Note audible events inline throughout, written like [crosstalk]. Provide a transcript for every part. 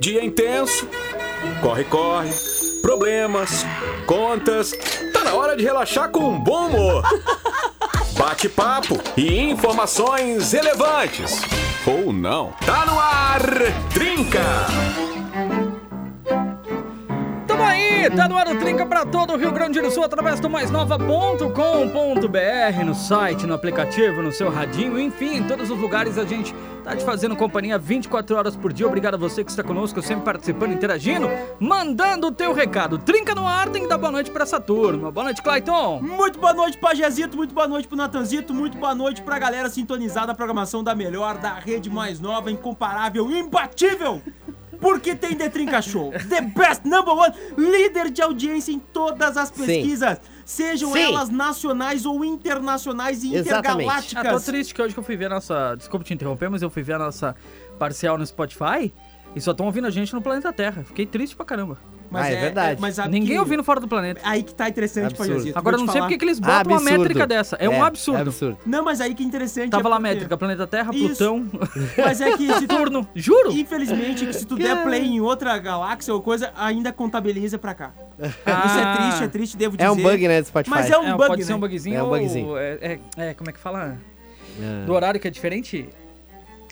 Dia intenso, corre, corre, problemas, contas. Tá na hora de relaxar com um bom humor. [laughs] Bate-papo e informações relevantes. Ou não. Tá no ar, Trinca! Tá no ar o Trinca pra todo o Rio Grande do Sul através do maisnova.com.br, no site, no aplicativo, no seu radinho, enfim, em todos os lugares a gente tá te fazendo companhia 24 horas por dia. Obrigado a você que está conosco, sempre participando, interagindo, mandando o teu recado. Trinca no ar, tem que dar boa noite pra essa turma. Boa noite, Clayton. Muito boa noite, Pajezito, muito boa noite pro Natanzito, muito boa noite pra galera sintonizada na programação da melhor, da rede mais nova, incomparável, imbatível! Porque tem The Trinca Show, the best number one, líder de audiência em todas as pesquisas, sejam Sim. elas nacionais ou internacionais e Exatamente. Ah, tô intergalácticas. triste que hoje que eu fui ver a nossa. Desculpa te interromper, mas eu fui ver a nossa parcial no Spotify e só estão ouvindo a gente no planeta Terra. Fiquei triste pra caramba. Ah, é verdade. mas sabe Ninguém que- ouvindo fora do planeta. Aí que tá interessante, Absurdo. Pajezito. Agora não sei porque que eles botam uma Absurdo. métrica dessa. É, um absurdo. É absurdo. Não, mas aí que é interessante. Tava é lá a porque- métrica, planeta Terra, Isso. Plutão, [laughs] Mas é que se tu, Saturno. Juro? Infelizmente, que se tu der play em outra galáxia ou coisa, ainda contabiliza pra cá. Isso é triste, é triste, devo dizer. É um bug, né, do Spotify. Mas é um É, bug, pode ser né? um bugzinho. É um ou- bugzinho. É, é- é, como é que fala? Ah. Do horário que é diferente?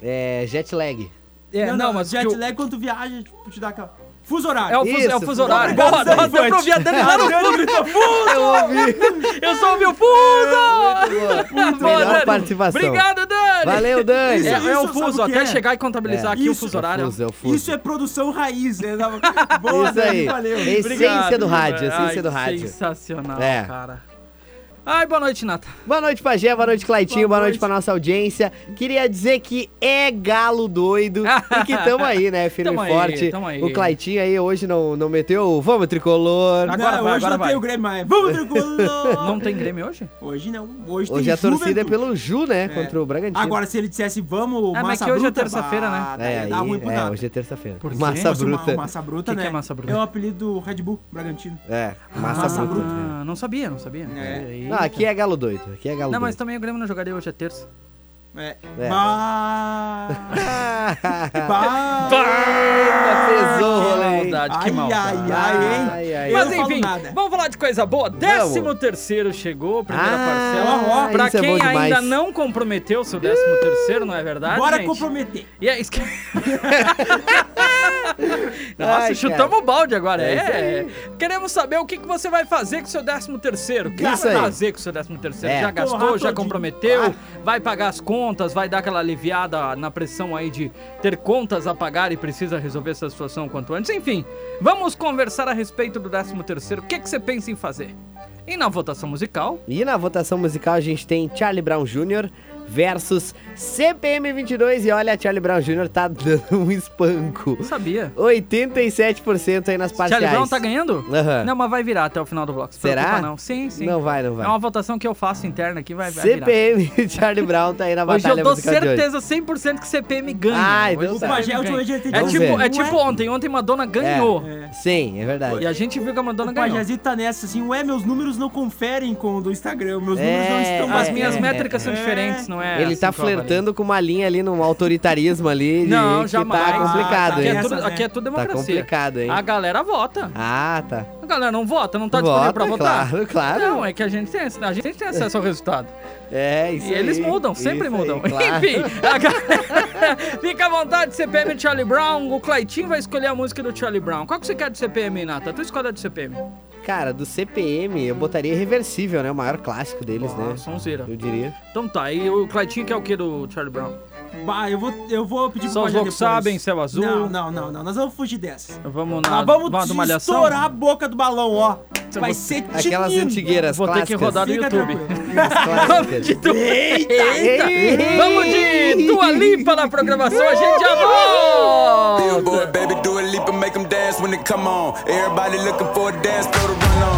É jet lag. É, não, mas jet lag quando tu viaja, tipo, te dá aquela... Fuso horário. é o fuso, é o Isso, fuso fuso horário. Boa, nossa, deu pra ouvir a Dani [laughs] lá no Adriano gritou, fuso! Eu ouvi. Eu só ouvi o fuso! Muito Boa, melhor Dani. participação. Obrigado, Dani! Valeu, Dani. É, é o Isso, fuso, o que até é? chegar e contabilizar É. aqui o Isso, fuso É o horário. fuso, é o fuso. Isso é produção raiz, né? [laughs] Boa, Isso aí. Dani, valeu. Essência Obrigado, do rádio, essência Ai, do rádio. Sensacional, É. cara. Ai, boa noite, Nata. Boa noite, Pajé, boa noite, Claitinho, boa, Boa noite. noite. pra nossa audiência. Queria dizer que é galo doido e que tamo aí, né, [laughs] firme Tamo e aí, forte. tamo aí. O Claitinho aí hoje não, não meteu o vamos tricolor. Agora não, vai, hoje agora não vai. tem o Grêmio mais. Vamos, tricolor! [laughs] Não tem Grêmio hoje? Hoje não. Hoje, Hoje tem a torcida é Juventus. pelo Ju, né, contra o Bragantino. Agora, se ele dissesse vamos, Ah, mas massa que hoje é bruta, terça-feira, né? É, ia dar ruim pro aí, é, Nata. hoje é terça-feira. Massa uma- bruta. Massa bruta, Que que né? é massa bruta? É o apelido do Red Bull Bragantino. É, massa, Massa bruta. Ah, não sabia, não sabia. É. Não, aqui é galo doido, aqui é galo Não, mas doido. também o Grêmio não jogaria hoje, é terça. É. É. Bah, bah, pesou maldade, que maldade. ai, ai? Ai, ai, Mas enfim, vamos falar de coisa boa. Décimo terceiro chegou, primeira Ah, parcela. Pra é quem bom demais. ainda não comprometeu seu décimo terceiro, não é verdade, Bora gente? comprometer. E é isso que... [laughs] Nossa, Ai, chutamos o balde agora. É É, isso Queremos saber o que, que você vai fazer com o seu décimo terceiro. O que você vai fazer com o seu décimo terceiro? É. Já gastou, já comprometeu? Ah. Vai pagar as contas? Vai dar aquela aliviada na pressão aí de ter contas a pagar e precisa resolver essa situação quanto antes? Enfim, vamos conversar a respeito do décimo terceiro. O que, que você pensa em fazer? E na votação musical, E na votação musical a gente tem Charlie Brown Jr. versus CPM 22 e olha, Charlie Brown Jr. tá dando um espanco. sabia. 87% aí nas parciais. Charlie Brown tá ganhando? Aham. Não, mas vai virar até o final do bloco. se Será? Não, sim, sim. Não vai, não vai. É uma votação que eu faço interna aqui, vai, vai virar. CPM e [laughs] Charlie Brown tá aí na Hoje batalha eu tô hoje. certeza 100% que CPM ganha. Ai, Hoje Deus o sabe. CPM Mas é, ganha. hoje tem É Vamos tipo, é tipo ontem, ontem Madonna ganhou. É. Sim, é verdade. E a gente viu que a Madonna O ganhou. Pajazito tá nessa, assim, ué, meus números não conferem com o do Instagram, meus É, números não estão As é, minhas é, métricas são é. diferentes, não é? Ele assim tá flertando com uma linha ali, num autoritarismo ali. de- Não, que jamais. Tá complicado, Ah, Aqui hein? é, tudo, aqui é tudo Tá democracia. complicado, hein? A galera vota. Ah, tá. A galera não vota, não tá disponível Vota, pra votar. claro, claro. Não, é que a gente tem, a gente tem acesso ao resultado. [laughs] É, isso E eles aí, mudam, sempre isso aí, mudam. [laughs] claro. Enfim, a galera- [laughs] fica à vontade, CPM Charlie Brown. O Claitinho vai escolher a música do Charlie Brown. Qual que você quer de CPM, Nata? Tu escolhe a de CPM. Cara, do CPM eu botaria Irreversível, né? O maior clássico deles, Ah, né? sonzeira. Eu diria. Então tá, e o Claitinho quer o que do Charlie Brown? Bah, eu vou, eu vou pedir Só os Pajé loucos depois. sabem, céu azul. Não, não, não, não, nós vamos fugir dessa. Vamos na Nós vamos vamos estourar a boca do balão, ó. Vai você- ser Aquelas tinindo. antigueiras Vou ter que clássicas. rodar no Fica YouTube. [laughs] clássicas. De tu... Eita! Eita! Vamos de Dua Lipa na programação, a gente já volta! Billboard, baby, do a leap and make them dance when they come on. Everybody looking for a dance floor to run on.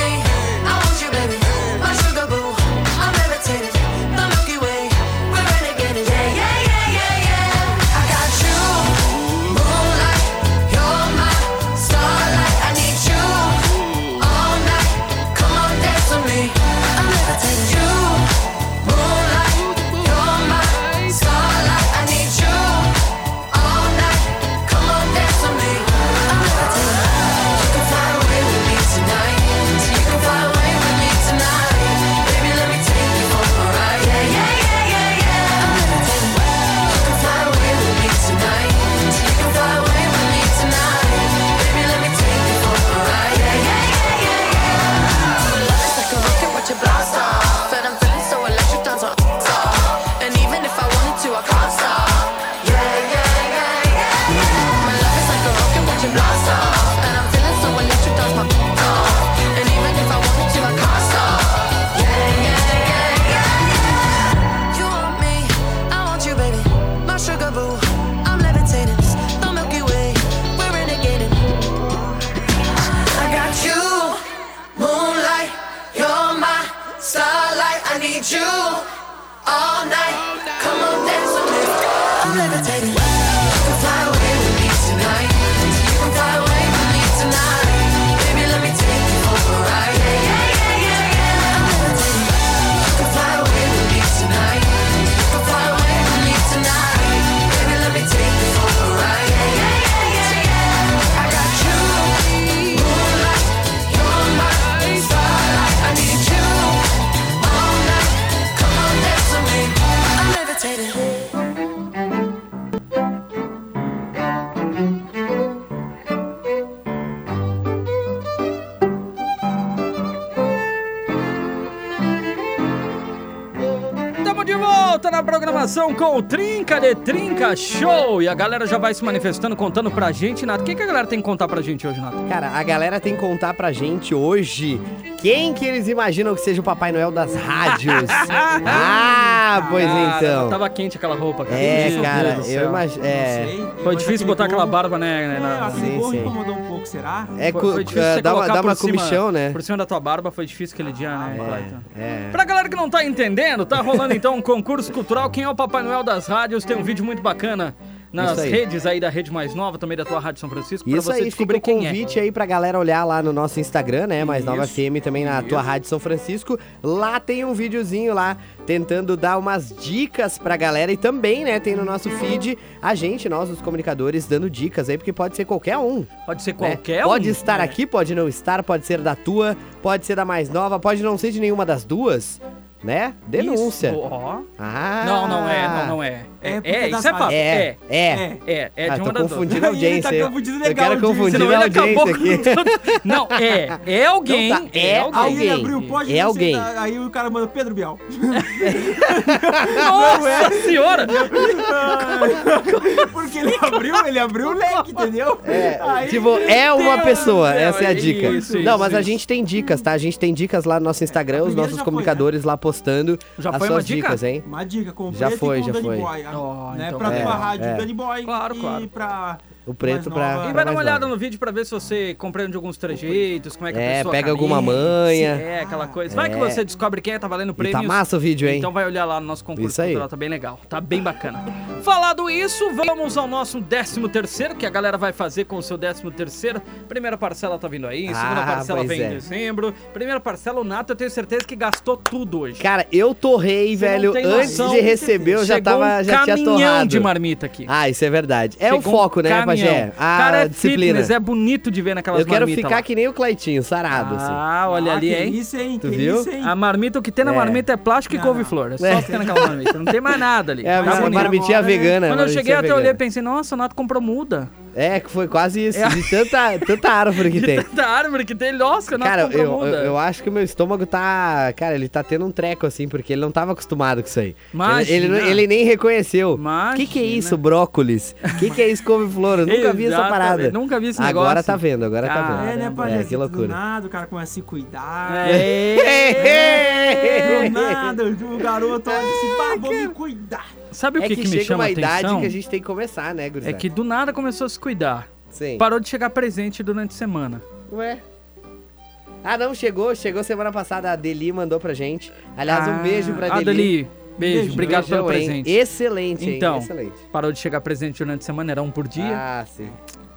com o Trinca de Trinca Show. E a galera já vai se manifestando, contando pra gente, Nato. O que, que a galera tem que contar pra gente hoje, Nato? Cara, a galera tem que contar pra gente hoje quem que eles imaginam que seja o Papai Noel das rádios. [laughs] ah, pois Cara, então. Tava quente aquela roupa, cara. É, Meu cara, eu imagino. É, Foi difícil botar aquela barba, né? É, na- aquele Sim, gorro sim. incomodou um pouco, será? é Foi, foi difícil é, você dá uma, colocar dá uma por cima, comichão, né? Por cima da tua barba foi difícil aquele dia, né, Clayton? É. Pra galera que não tá entendendo, tá rolando então um concurso cultural. Quem é o Papai Noel das rádios? Tem um vídeo muito bacana nas Isso aí. redes aí da Rede Mais Nova, também da tua Rádio São Francisco, Isso você aí, fica descobrir o quem é. convite aí pra galera olhar lá no nosso Instagram, né? Mais Nova Isso, FM, também na tua Rádio São Francisco. Lá tem um videozinho lá, tentando dar umas dicas pra galera. E também, né, tem no nosso feed a gente, nós, os comunicadores, dando dicas aí, porque pode ser qualquer um. Pode ser né? qualquer um. Pode estar É. aqui, pode não estar, pode ser da tua, pode ser da mais nova, pode não ser de nenhuma das duas, né? Denúncia. Isso, ó. Ah. Não, não é, não, não é. É É, é, isso é fácil. É, É, é. é, é ah, de uma das duas. confundindo a Ele tá audiência. eu- confundindo eu legal quero a audiência. confundir Senão a ele acabou audiência aqui. [laughs] Não, é. É alguém. Não tá, é Aí alguém. ele abriu, pode É alguém. Aí o cara manda Pedro Bial. [laughs] Nossa senhora! [laughs] Porque ele abriu, ele abriu o leque, entendeu? Aí, Tipo, é uma Deus pessoa, essa é a dica. isso, não, isso, mas a gente tem dicas, tá? A gente tem dicas lá no nosso Instagram, os nossos comunicadores lá postando Já as foi uma suas dica? dicas, hein? Uma dica, com Já foi, e já foi. Boy. Oh, né? então pra é, tua rádio, é. Danny Boy. Claro, e claro. pra... O preto pra-. E pra vai dar uma olhada nova. no vídeo pra ver se você compreende alguns trejeitos, como é que a É, pessoa pega caminha, alguma manha. É, aquela coisa. Vai que É. você descobre quem é, tá valendo prêmios. tá massa o vídeo, hein? Então vai olhar lá no nosso concurso Isso aí. cultural, tá bem legal, tá bem bacana. Falado isso, vamos ao nosso 13 terceiro, que a galera vai fazer com o seu 13 terceiro. Primeira parcela tá vindo aí, segunda Ah, parcela vem é. em dezembro. Primeira parcela, o Nato, eu tenho certeza que gastou tudo hoje. Cara, eu torrei, Você velho. Antes noção. de receber, eu já tava, um já tinha caminhão torrado. de marmita aqui. Ah, isso é verdade. É o Chegou um foco, né? Pajé? A cara é disciplina. fitness, é bonito de ver naquelas Eu quero marmitas ficar lá. que nem o Claitinho, sarado, assim. Ah, olha Ah, ali, que hein? isso, hein? Tu que viu? isso, hein? A marmita, o que tem na É. marmita é plástico e Não, couve-flor. É só É. o que tem naquela marmita. Não tem mais nada ali. É a mar- ali marmitinha né? vegana. Quando eu marmitinha cheguei até vegana. olhei e pensei, nossa, o Nato comprou muda. É, que foi quase isso, É. de tanta, tanta árvore que [laughs] tem. Da árvore que tem, nossa, Nato Cara, eu, eu, eu acho que o meu estômago tá. Cara, ele tá tendo um treco assim, porque ele não tava acostumado com isso aí. Imagina. Ele, ele, ele nem reconheceu. O que, que é isso, brócolis? O que, que é isso, couve-flor? Eu nunca vi essa parada. Nunca vi esse Agora negócio. tá vendo, agora tá Caramba. vendo. É, né. Pajé? É, que loucura. Do nada, o cara começa a se cuidar. É. Do nada, o [laughs] garoto olha assim, pá, vou me cuidar. Sabe o É que, que, que me chega chama uma a idade atenção? que a gente tem que começar, né, gurizada? É que do nada começou a se cuidar. Sim. Parou de chegar presente durante a semana. Ué. Ah, não, chegou, chegou semana passada, a Deli mandou pra gente. Aliás, um Ah, beijo pra Deli. Deli, beijo, Beijo, obrigado Beijão, pelo hein? presente. Excelente, hein? Então, Excelente. Parou de chegar presente durante a semana, era um por dia. Ah, sim.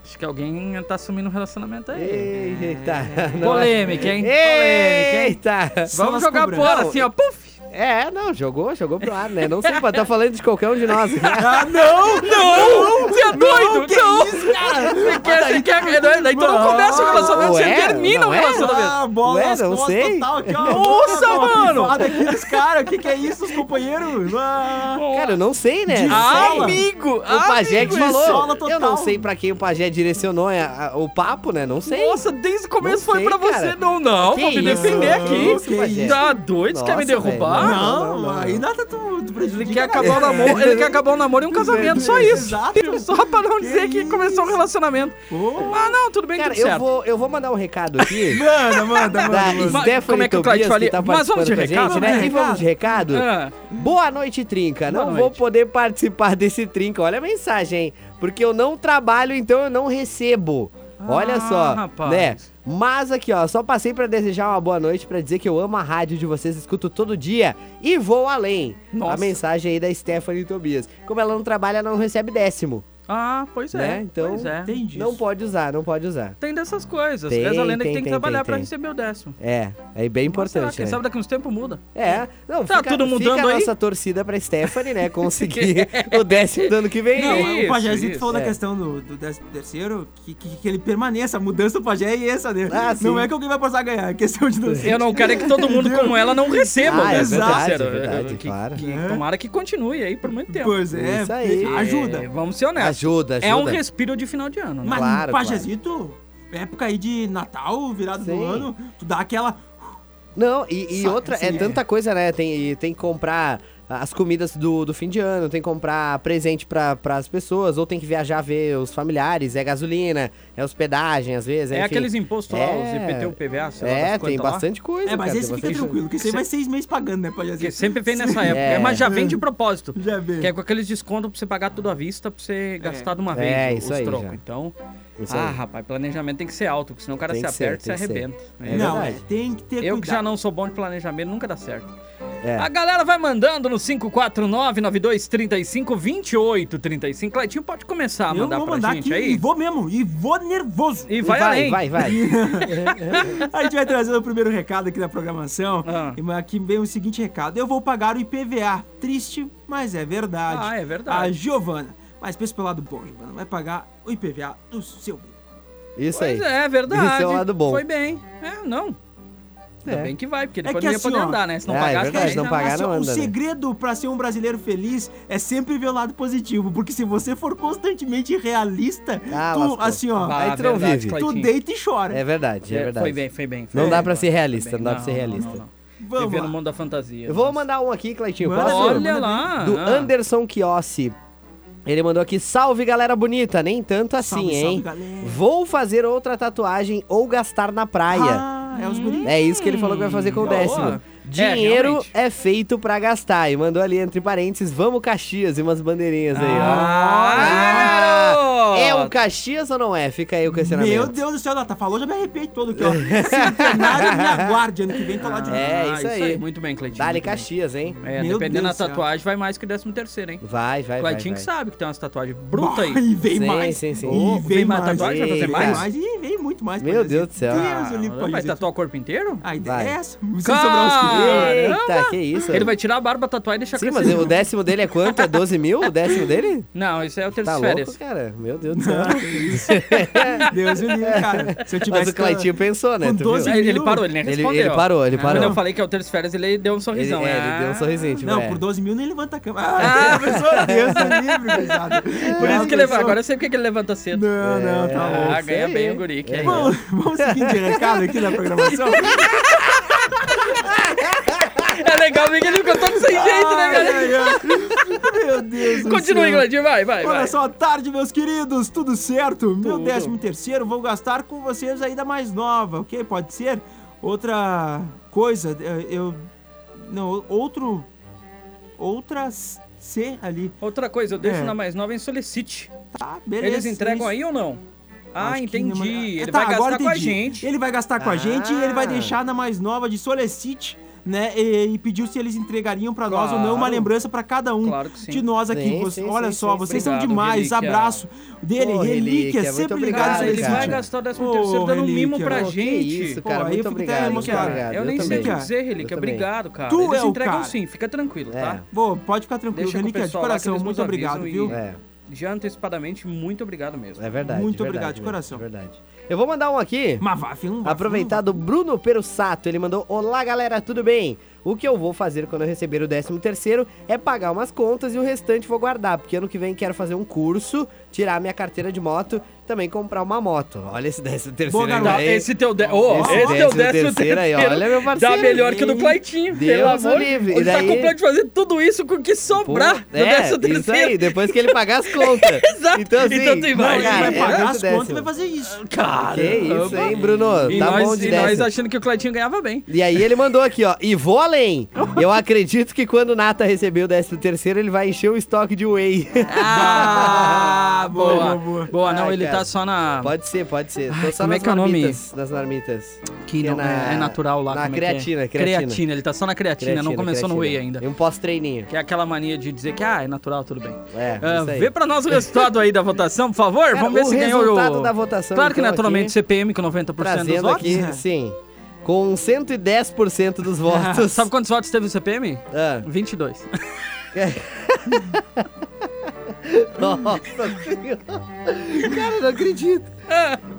Acho que alguém tá assumindo um relacionamento aí. Eita. não é- Polêmica, hein? Polêmica, hein? Eita. Vamos jogar fora assim, ó. Puf! É, não, jogou, jogou pro ar, né? Não sei, pode tá falando de qualquer um de nós. [laughs] Ah, não! Não! Você é doido? que não! isso, cara? Você quer, você quer, daí, daí tu não começa o relacionamento, você Ué, termina o é? relacionamento. Ah, bola Ué, não sei. total aqui, ó. Nossa, mano. aqui dos caras, o que que é isso, os companheiros? Ah, Cara, eu não sei, né? Ah, amigo! O Pajé que falou. Eu não sei pra quem o Pajé direcionou é, a- o papo, né? Não sei. Nossa, desde o começo Não foi sei, pra você. Não, não, Que vou me defender aqui. Que isso, Tá doido? Você quer me derrubar? Não, não, não. aí nada tu prejudica. Ele quer acabar o namoro, ele quer acabar o namoro e um casamento, só isso. Exato. [laughs] Só pra não dizer que começou um relacionamento. Ah, não, tudo bem, Cara, tudo eu certo. vou, eu vou mandar um recado aqui. [laughs] Manda, manda, manda. da manda. Mas Stephanie como é que o Clyde Tobias, que tá Mas vamos de participando com a recado, gente, né? vamos de E vamos de recado. Ah, Boa noite, Trinca. Boa não noite. vou poder participar desse Trinca. Olha a mensagem, hein? Porque eu não trabalho, então eu não recebo. Olha Ah, só, rapaz. né? Mas aqui, ó, só passei pra desejar uma boa noite, pra dizer que eu amo a rádio de vocês, escuto todo dia e vou além. Nossa. A mensagem aí da Stephanie Tobias. Como ela não trabalha, não recebe décimo, ah, pois é. né? Então, pois é. Entendi. não pode usar, não pode usar. Tem dessas coisas. Tem, Reza a lenda tem, que tem que tem, trabalhar tem, pra receber o décimo. É, é bem será? importante, Quem né? sabe daqui uns tempos muda. É, não, Tá fica, tudo mudando fica a aí? nossa torcida pra Stephanie, né? [laughs] Conseguir o décimo do ano que vem. Não? Isso, o Pajézito isso, falou da é. questão do, do décimo terceiro, que, que, que ele permaneça. A mudança do Pajé é essa, né? Ah, sim. não é que alguém vai passar a ganhar, é questão de não Eu não quero é que todo mundo como ela não receba Ah, o é décimo verdade, terceiro. é verdade, que, claro. que É. tomara que continue aí por muito tempo. Pois é, Isso aí. ajuda. É, vamos ser honestos. Ajuda, ajuda. É um respiro de final de ano, né? Mas Claro, Pajézito, época aí de Natal, virada do Sim. ano, tu dá aquela. Não, e, e Saca, outra, é assim, é. tanta coisa, né? Tem, e tem que comprar as comidas do, do fim de ano, tem que comprar presente para as pessoas, ou tem que viajar ver os familiares, é gasolina, é hospedagem, às vezes, É enfim. aqueles impostos lá, os É. IPT, o PVA, sei lá, É, das tem quantas lá. bastante coisa, É, mas cara, esse fica bastante- tranquilo, que você vai seis meses pagando, né, Porque Pajézito? sempre vem nessa época, É. mas já vem de propósito. Já vem. Que é com aqueles descontos pra você pagar tudo à vista, pra você gastar de uma vez É, isso os aí, trocos. já. Então, Isso ah, aí. rapaz, planejamento tem que ser alto, porque senão o cara Tem se aperta e se arrebenta. É não, é, verdade. tem que ter Eu cuidado. que já não sou bom de planejamento, nunca dá certo. É. A galera vai mandando no 549-9235-2835. Cleitinho, pode começar a Eu mandar vou pra mandar gente aqui aí. e vou mesmo, e vou nervoso. E vai, vai, além. vai, vai. [laughs] A gente vai trazer o primeiro recado aqui da programação. Ah. E Aqui vem o seguinte recado. Eu vou pagar o IPVA. Triste, mas é verdade. Ah, é verdade. A Giovana. Mas pensa pelo lado bom, Giovana. Vai pagar o IPVA do seu bem. Isso aí. Pois é, é verdade. Esse é o lado bom. Foi bem. É, não. Ainda É. bem que vai, porque É depois que não ia assim, poder ó, andar, né? Se não É, é pagasse, verdade, não pagar Assim, não o anda, né? segredo pra ser um brasileiro feliz é sempre ver o lado positivo. Porque se você for constantemente realista, Ah, tu, lascou. assim, ó, Ah, Aí tu não verdade, vive. tu deita e chora. É verdade, é, É, verdade. Foi bem, foi bem. foi Não bem, dá pra foi ser realista, não dá pra ser realista. Não, não. Vamos Viver lá. no mundo da fantasia. Eu vou mandar um aqui, Cleitinho. Manda, Posso? manda Olha lá. Do ah. Anderson Kiossi. Ele mandou aqui, salve galera bonita, nem tanto assim, Salve, hein? salve, galera. Vou fazer outra tatuagem ou gastar na praia. Ah, é os guris. É isso que ele falou que vai fazer com o Boa. décimo. É, Dinheiro realmente. é, feito pra gastar. E mandou ali entre parênteses, vamos Caxias e umas bandeirinhas aí, Ah, ó. É um Caxias ou não é? Fica aí o questionamento. Meu Deus do céu, Nata, falou, já me arrepio todo aqui, ó. Centenário me aguarde, ano que vem tô lá de novo. É, Ah, isso aí. Muito bem, Cleitinho. Dá-lhe. Caxias, hein? É, Meu dependendo Deus da do céu. tatuagem, vai mais que o décimo terceiro, hein? Vai, vai, vai. Cleitinho que sabe que tem umas tatuagens brutas aí. E vem Sim, mais. sim, sim. E Ô, vem, vem mais tatuagem, vai fazer Vem mais? mais e vem muito mais. Meu Deus do céu. Deus, o vai tatuar o corpo inteiro? A ideia é essa. Eita, que isso? Ele vai tirar a barba, tatuar e deixar Sim, crescer. mas o décimo dele é quanto? É 12 mil o décimo dele? Não, isso é o terço Tá louco, cara? Meu Deus do céu. [laughs] Deus me livre, cara. Se eu tivesse Mas o Claitinho pensou, né? com tu 12 viu? Ele parou, ele nem Ele- respondeu. ele parou, ele Ah, parou. Quando eu falei que é o terço férias, ele deu um Ele, sorrisão. é, ele deu um sorrisinho, tipo, Não, é. por 12 mil nem levanta a cama. Ah, [laughs] pessoa, Deus me livre, coitado. Por isso que ele levanta. Agora eu sei porque que ele levanta cedo. Não, não, tá Ah, louco. ganha bem o guri. Que É. aí. Vamos, vamos seguir de recado aqui na programação. [laughs] É legal ver que ele ficou todo sem jeito, né, ai. Meu Deus céu. Gladinho, vai, vai, Olha vai. só, tarde, meus queridos, tudo certo? Meu Tudo. décimo terceiro, vou gastar com vocês aí da mais nova, ok? Pode ser? Outra coisa, eh, eu... Não, outro... Outra C ali. Outra coisa, eu deixo É. na mais nova em Solicite. Tá, beleza. Eles entregam isso. aí ou não? Ah, Acho não, entendi. Ele Tá, vai gastar agora com a entendi. gente. Ele vai gastar com a gente e ele vai Ah. deixar na mais nova de Solicite, né? E, e pediu se eles entregariam pra nós ou não uma Claro. lembrança pra cada um Claro de nós aqui. Sim, sim, olha sim, só, sim. vocês são Obrigado, demais. Relíquia. Abraço dele, Pô, Relíquia, Relíquia, sempre obrigado, Cara, ele cara. vai gastar o décimo Ô, terceiro dando Relíquia. mimo pra Pô, gente. isso, Pô, cara, eu muito obrigado, muito emocionado. obrigado. Eu nem sei o que dizer, Eu Relíquia. Obrigado, cara. Tu Eles é o entregam cara. sim, fica tranquilo, É. tá? Pô, pode ficar tranquilo, Relíquia, de coração, muito obrigado, viu? É, Já antecipadamente, muito obrigado mesmo. é verdade. Muito verdade obrigado de coração. É verdade. Eu vou mandar um aqui. Mas Aproveitar do Bruno Perussato, ele mandou: Olá galera, tudo bem? O que eu vou fazer quando eu receber o 13 terceiro é pagar umas contas e o restante vou guardar, porque ano que vem quero fazer um curso, tirar minha carteira de moto, também comprar uma moto. Olha esse 13 Boa, terceiro. Tá, aí. esse teu, de... oh, Esse esse teu décimo décimo terceiro aí, olha, meu parceiro. Dá melhor que o do Claitinho, Deus pelo amor. livre. Ele tá daí- plano de fazer tudo isso com o que Pô, sobrar do é, décimo isso aí, depois que ele pagar as contas. [laughs] Exato. Então, assim, Então tu ele cara, vai é pagar as contas e vai fazer isso. Cara, Que isso, hein, Bruno? E tá nós, bom de e nós décimo. achando que o Claitinho ganhava bem. E aí ele mandou aqui, ó, e vou além. Eu acredito que quando o Nata receber o 13 terceiro, ele vai encher o estoque de whey. Ah, boa. boa, Boa, boa. não, Ai, ele cara. tá só na. Pode ser, pode ser. Tô Ai, só como é nas que é o nome? marmitas, nas marmitas. Que Que é não, na- é natural lá. na como é que é? creatina, creatina. ele tá só na creatina, não começou no whey ainda. E um pós-treininho. Que é aquela mania de dizer que ah, é natural, tudo bem. É, Ah, isso aí. vê pra nós o resultado aí da votação, por favor. Cara, Vamos ver o se ganhou o. resultado da votação, Claro que então, naturalmente aqui, CPM com 90% dos Trazendo votos. aqui, né? sim. Com 110% dos votos. Sabe quantos votos teve o CPM? Ah, 22. [laughs] nossa senhora. Cara, eu não acredito.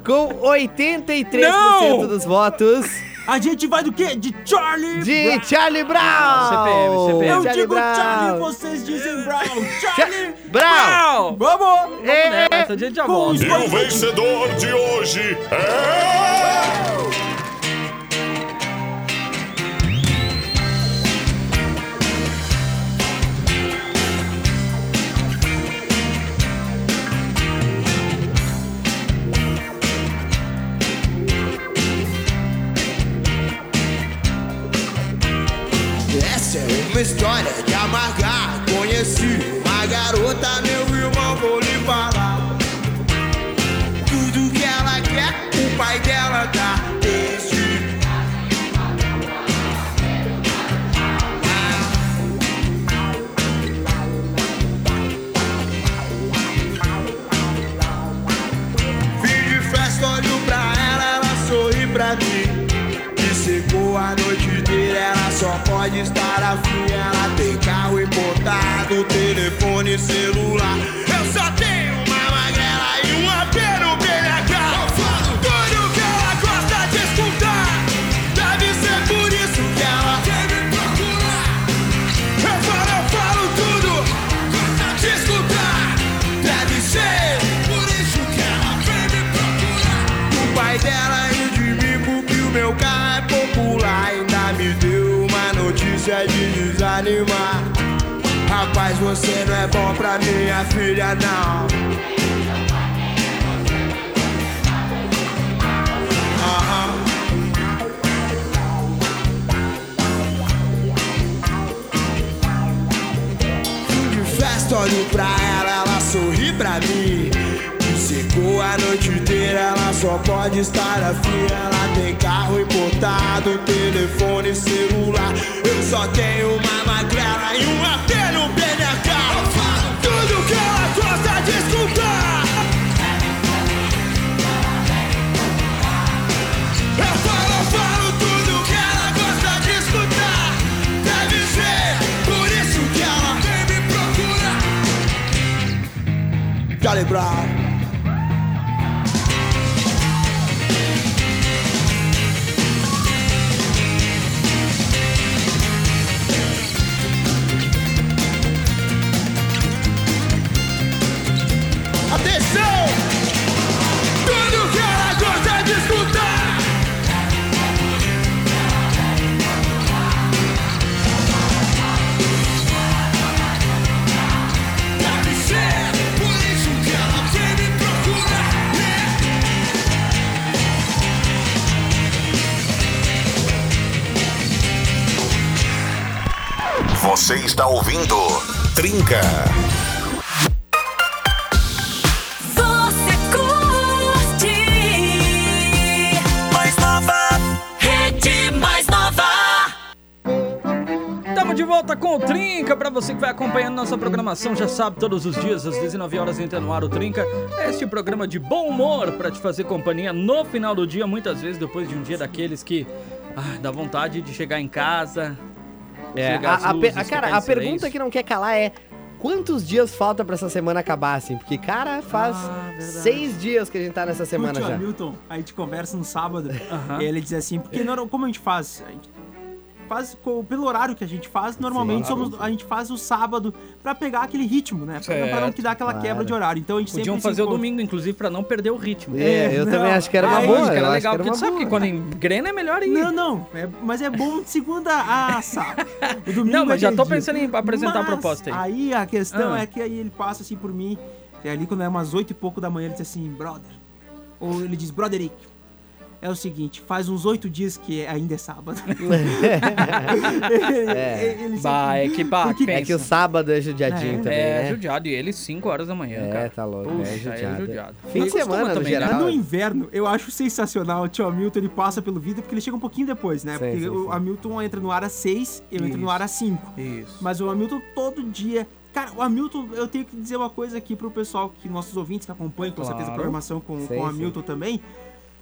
Com 83% Não! dos votos A gente vai do quê? De Charlie de Charlie Brown. CPM, CPM. Eu Charlie digo Brown. Charlie, vocês dizem Brown. Charlie Brown. Vamos! É, essa a gente já volta. E o vencedor de hoje é. Uma história de amargar. Conheci uma garota, meu irmão, vou lhe falar. Tudo que ela quer, o pai dela dá. Desde Fim de festa, olho pra ela, ela sorri pra mim. E secou a noite inteira, ela só pode estar afim. Importado, telefone celular. Eu só tenho uma magrela e um AP no BNH. Tudo que ela gosta de escutar. Deve ser por isso que ela vem me procurar. Eu falo, eu falo tudo, gosta de escutar. Deve ser por isso que ela vem me procurar. O pai dela de mim porque o meu carro é popular. Ainda me deu uma notícia de desanimar. Rapaz, você não é bom pra minha filha, não. De festa, olho pra ela, ela sorri pra mim. E secou a noite inteira, ela só pode estar afim. Ela tem carro importado, telefone celular. Eu só tenho uma magrela e um AP no BNH. Tudo que ela gosta de escutar. Eu falo, falo tudo que ela gosta de escutar. Deve ser por isso que ela vem me procurar. Charlie Você está ouvindo Trinca. Você curte mais nova, rede mais nova. Estamos de volta com o Trinca. Para você que vai acompanhando nossa programação, já sabe, todos os dias, às 19 horas, entra no ar o Trinca. Este programa de bom humor para te fazer companhia no final do dia, muitas vezes depois de um dia daqueles que ah, dá vontade de chegar em casa. É, a, a luzes, a- cara, a pergunta que não quer calar é quantos dias falta pra essa semana acabar, assim? Porque, cara, faz Ah, seis dias que a gente tá nessa semana o já. Hamilton, a gente conversa no sábado. E ele diz assim, porque nor- como a gente faz? A gente co- pelo horário que a gente faz, normalmente somos, a gente faz o sábado pra pegar aquele ritmo, né? Pra, pra não que dar aquela Claro. quebra de horário. Então a gente Podiam sempre fazer se o domingo, inclusive, para não perder o ritmo. É, eu não. também acho que era uma Aí, boa. Acho que eu era acho legal, que era porque tu sabe que quando engrena é melhor ir. Não, não, é- mas é bom de segunda a sábado. O domingo Não, mas é já tô dia. pensando em apresentar a Mas proposta aí. Aí a questão Ah. é que aí ele passa assim por mim, e ali quando é umas oito e pouco da manhã, ele diz assim, brother. Ou ele diz, Broderick, é o seguinte, faz uns oito dias que ainda é sábado. [laughs] É. Ele Bah, é que bah, Porque- É que o sábado é judiadinho É, também, É, né? judiado. E ele 5 horas da manhã, É, cara. tá louco, Puxa, é judiado. judiado. Fim de semana, no também, né? geral. Mas no inverno, eu acho sensacional. O tio Hamilton, ele passa pelo vidro porque ele chega um pouquinho depois, né? Sim, porque sim, o sim. Hamilton entra no ar às 6, eu entro no ar às 5. Isso. Mas o Hamilton todo dia. Cara, o Hamilton, eu tenho que dizer uma coisa aqui pro pessoal, que nossos ouvintes que acompanham com certeza a Claro. programação com, Sim, com o sim. Hamilton também.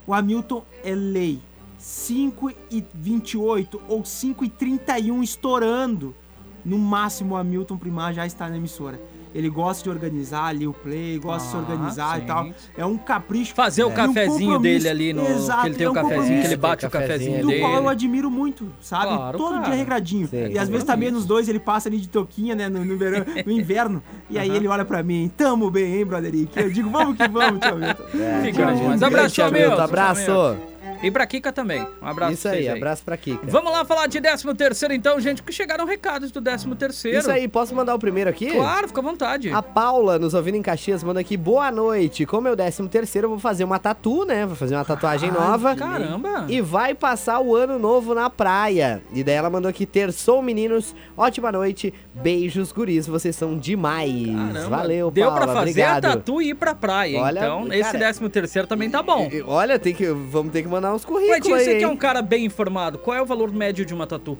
O Hamilton é lei. 5 e 28 ou 5 e 31 estourando. No máximo o Hamilton Primar já está na emissora. Ele gosta de organizar ali o play, gosta de se Ah, organizar sim. e tal. É um capricho. Fazer o e um cafezinho compromisso. dele ali no. Exato, que ele tem é o um cafezinho, que ele bate o cafezinho Do dele. qual eu admiro muito, sabe? Claro, Todo cara. dia regradinho. Sim, e às vezes tá menos dois, ele passa ali de toquinha, né? No, no, verão, no [laughs] inverno. E aí ele olha pra mim, tamo bem, hein, Broderick? Eu digo, vamos que vamos, tio Hamilton. É, demais. um Abraço, Hamilton. Hamilton. Abraço. E pra Kika também. Um abraço Isso pra aí, vocês abraço pra Kika. Vamos lá falar de 13 terceiro então, gente, porque chegaram recados do 13 terceiro. Isso aí, posso mandar o primeiro aqui? Claro, fica à vontade. A Paula, nos ouvindo em Caxias, manda aqui, boa noite. Como é o 13 terceiro, eu vou fazer uma tatu, né? Vou fazer uma tatuagem nova. Caramba. E vai passar o ano novo na praia. E daí ela mandou aqui, terçou meninos, ótima noite, beijos guris, vocês são demais. Caramba. Valeu, Deu Paula, pra fazer obrigado. a tatu e ir pra praia. Olha, então, cara, esse 13 terceiro também tá bom. Olha, tem que, vamos ter que mandar uns currículos aí, você que é um cara bem informado, qual é o valor médio de uma tatu?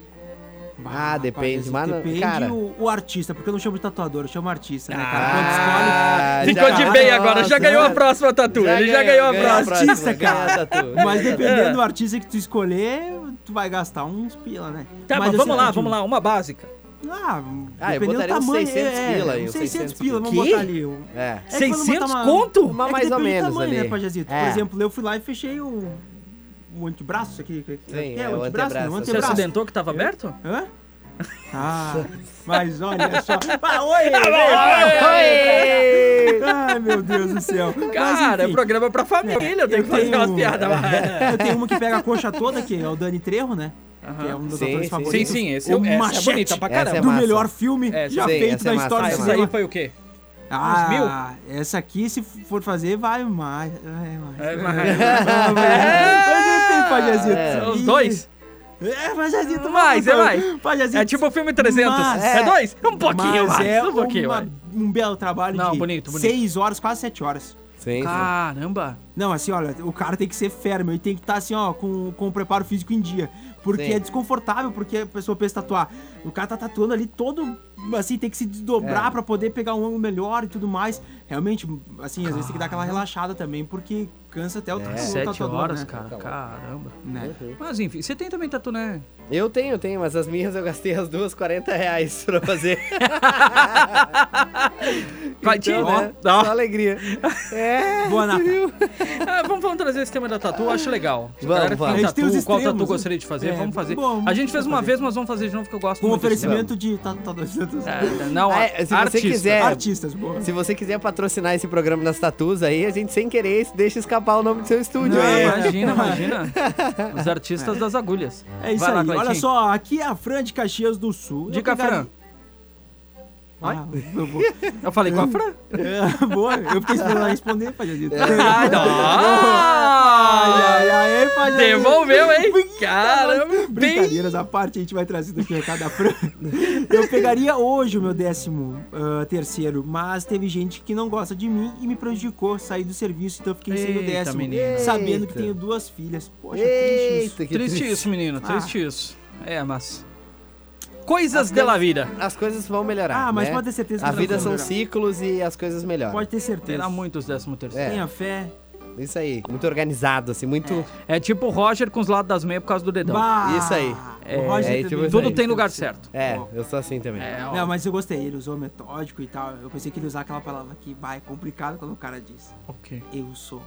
Ah, depende, Rapaz, mas não- depende cara- o, o artista, porque eu não chamo de tatuador, eu chamo artista, né, cara? Ah, Quando Ficou já- de bem agora, já Nossa, ganhou a próxima tatu. Ele já ganhou a ganhou próxima. Artista, ganhou a cara. tatu. escolhe, [laughs] mas dependendo É. do artista que tu escolher, tu vai gastar uns pila, né? Tá, mas, vamos lá, vamos lá, uma básica. Ah, Ah, eu dependendo botaria do uns tamanho, 600 é, pila aí, uns uns 600 600 pila, vamos botar ali. o- É. É que quando botar 600 uma- conto? Uma é mais ou menos tamanho, ali. né, Pajazito? É. Por exemplo, eu fui lá e fechei o, o antebraço, isso aqui. Sim, que é, o o antebraço, antebraço. não, o Você antebraço. acidentou que tava aberto? Hã? [laughs] Ah, mas olha só. [laughs] Ah, oi! Oi! Ai, meu Deus do céu. Mas, Cara, é enfim, programa pra família, eu tenho que fazer tenho- umas piadas. vai. [laughs] Eu tenho uma que pega a coxa toda, que é o Dani Trejo, né? Que é um dos Sim, atores sim, favoritos. Sim, sim, esse, o essa é Machete, bonita pra Essa é caramba. do massa. melhor filme É, já sim, feito essa é história Ah, do essa aí foi o quê? Ah, essa aqui, se for fazer, vai mais. Vai mais. [laughs] É, Vai mas- Mas enfim, Pajazito. É. Os dois? É, Pajazito. Mais, é vamos, mais. Pajazito. É tipo o filme 300. Mas- é dois? Um pouquinho Mas mais. é um pouquinho uma- mais. um belo trabalho Não, de bonito, bonito. seis horas, quase sete horas. Sim. Caramba. Não, assim, olha, o cara tem que ser férreo, ele tem que estar assim, ó, com, com o preparo físico em dia. Porque Sim. é desconfortável, porque a pessoa pensa tatuar. O cara tá tatuando ali todo, assim, tem que se desdobrar É. pra poder pegar um ângulo melhor e tudo mais. Realmente, assim, às vezes tem que dar aquela relaxada também, porque cansa até o, É. o Sete tatuador, horas, né? cara. Caramba. Né? Mas enfim, você tem também tatu, né? Eu tenho, tenho, mas as minhas eu gastei as duas 40 reais pra fazer. [laughs] Vai, Tim? Então, né, Ó. Só alegria. É, Boa, Nata. [laughs] Ah, vamos, vamos trazer esse tema da tatu, acho legal. Vamos, vamos. gente tem tatu, os qual tatu extremos, gostaria de fazer, é, vamos fazer. bom, a gente fez uma fazer. vez, mas vamos fazer de novo, que eu gosto Com muito desse oferecimento de tatuadores. É, não, Ah, é, se você artista. quiser- Artistas, boa. Se você quiser patrocinar esse programa das tatus aí, a gente sem querer deixa escapar o nome do seu estúdio Não, aí. imagina, imagina. Os artistas das agulhas. É isso Vai lá, aí. Olha só, aqui é a Fran de Caxias do Sul. Dica, Fran. Ah, eu falei com a Fran. É, boa, eu fiquei esperando ela responder, Pajazito. Ai, não. Ai, ai, ai, Fajadinho. Devolveu, hein? Caramba, bem- Brincadeiras à parte, a gente vai trazendo aqui o recado da Fran. Eu pegaria hoje o meu décimo ah, terceiro, mas teve gente que não gosta de mim e me prejudicou, saí do serviço, então eu fiquei sem o Eita, décimo. menino. Sabendo que Eita. tenho duas filhas. Poxa, triste isso. Eita, que Triste isso, menino, Ah. triste isso. É, mas. Coisas de la vida. As coisas vão melhorar. Ah, mas né? pode ter certeza que A vida são melhorar. ciclos e as coisas melhoram. Pode ter certeza. Terá muitos décimo terceiro. É. Tenha fé. Isso aí. Muito organizado, assim, muito. É. tipo o Roger com os lados das meias por causa do dedão. Bah, Isso aí. o Roger é, também tipo, Tudo isso. tem lugar certo. É, eu sou assim também. É. Não, mas eu gostei, ele usou metódico e tal. Eu pensei que ele usar aquela palavra que vai, é complicado quando o cara diz. Ok. Eu sou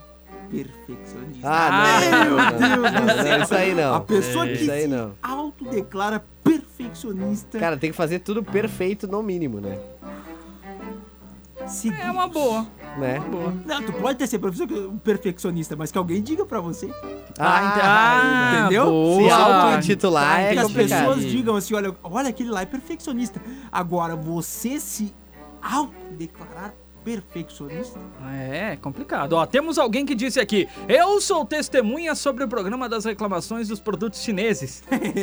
perfeccionista. Ah, não, Ah, não, não, não, não, não, isso aí não. A pessoa É, que Isso aí se não. autodeclara perfeccionista Cara, tem que fazer tudo perfeito no mínimo, né? se É uma boa. Né? boa. Não, tu pode ter ser professor- perfeccionista, mas que alguém diga pra você. Ah, entendeu? boa. Se auto-intitular é que as pessoas digam assim, olha, olha aquele lá é perfeccionista. Agora, você se autodeclarar perfeccionista? É, complicado. Ó, temos alguém que disse aqui: Eu sou testemunha sobre o programa das reclamações dos produtos chineses.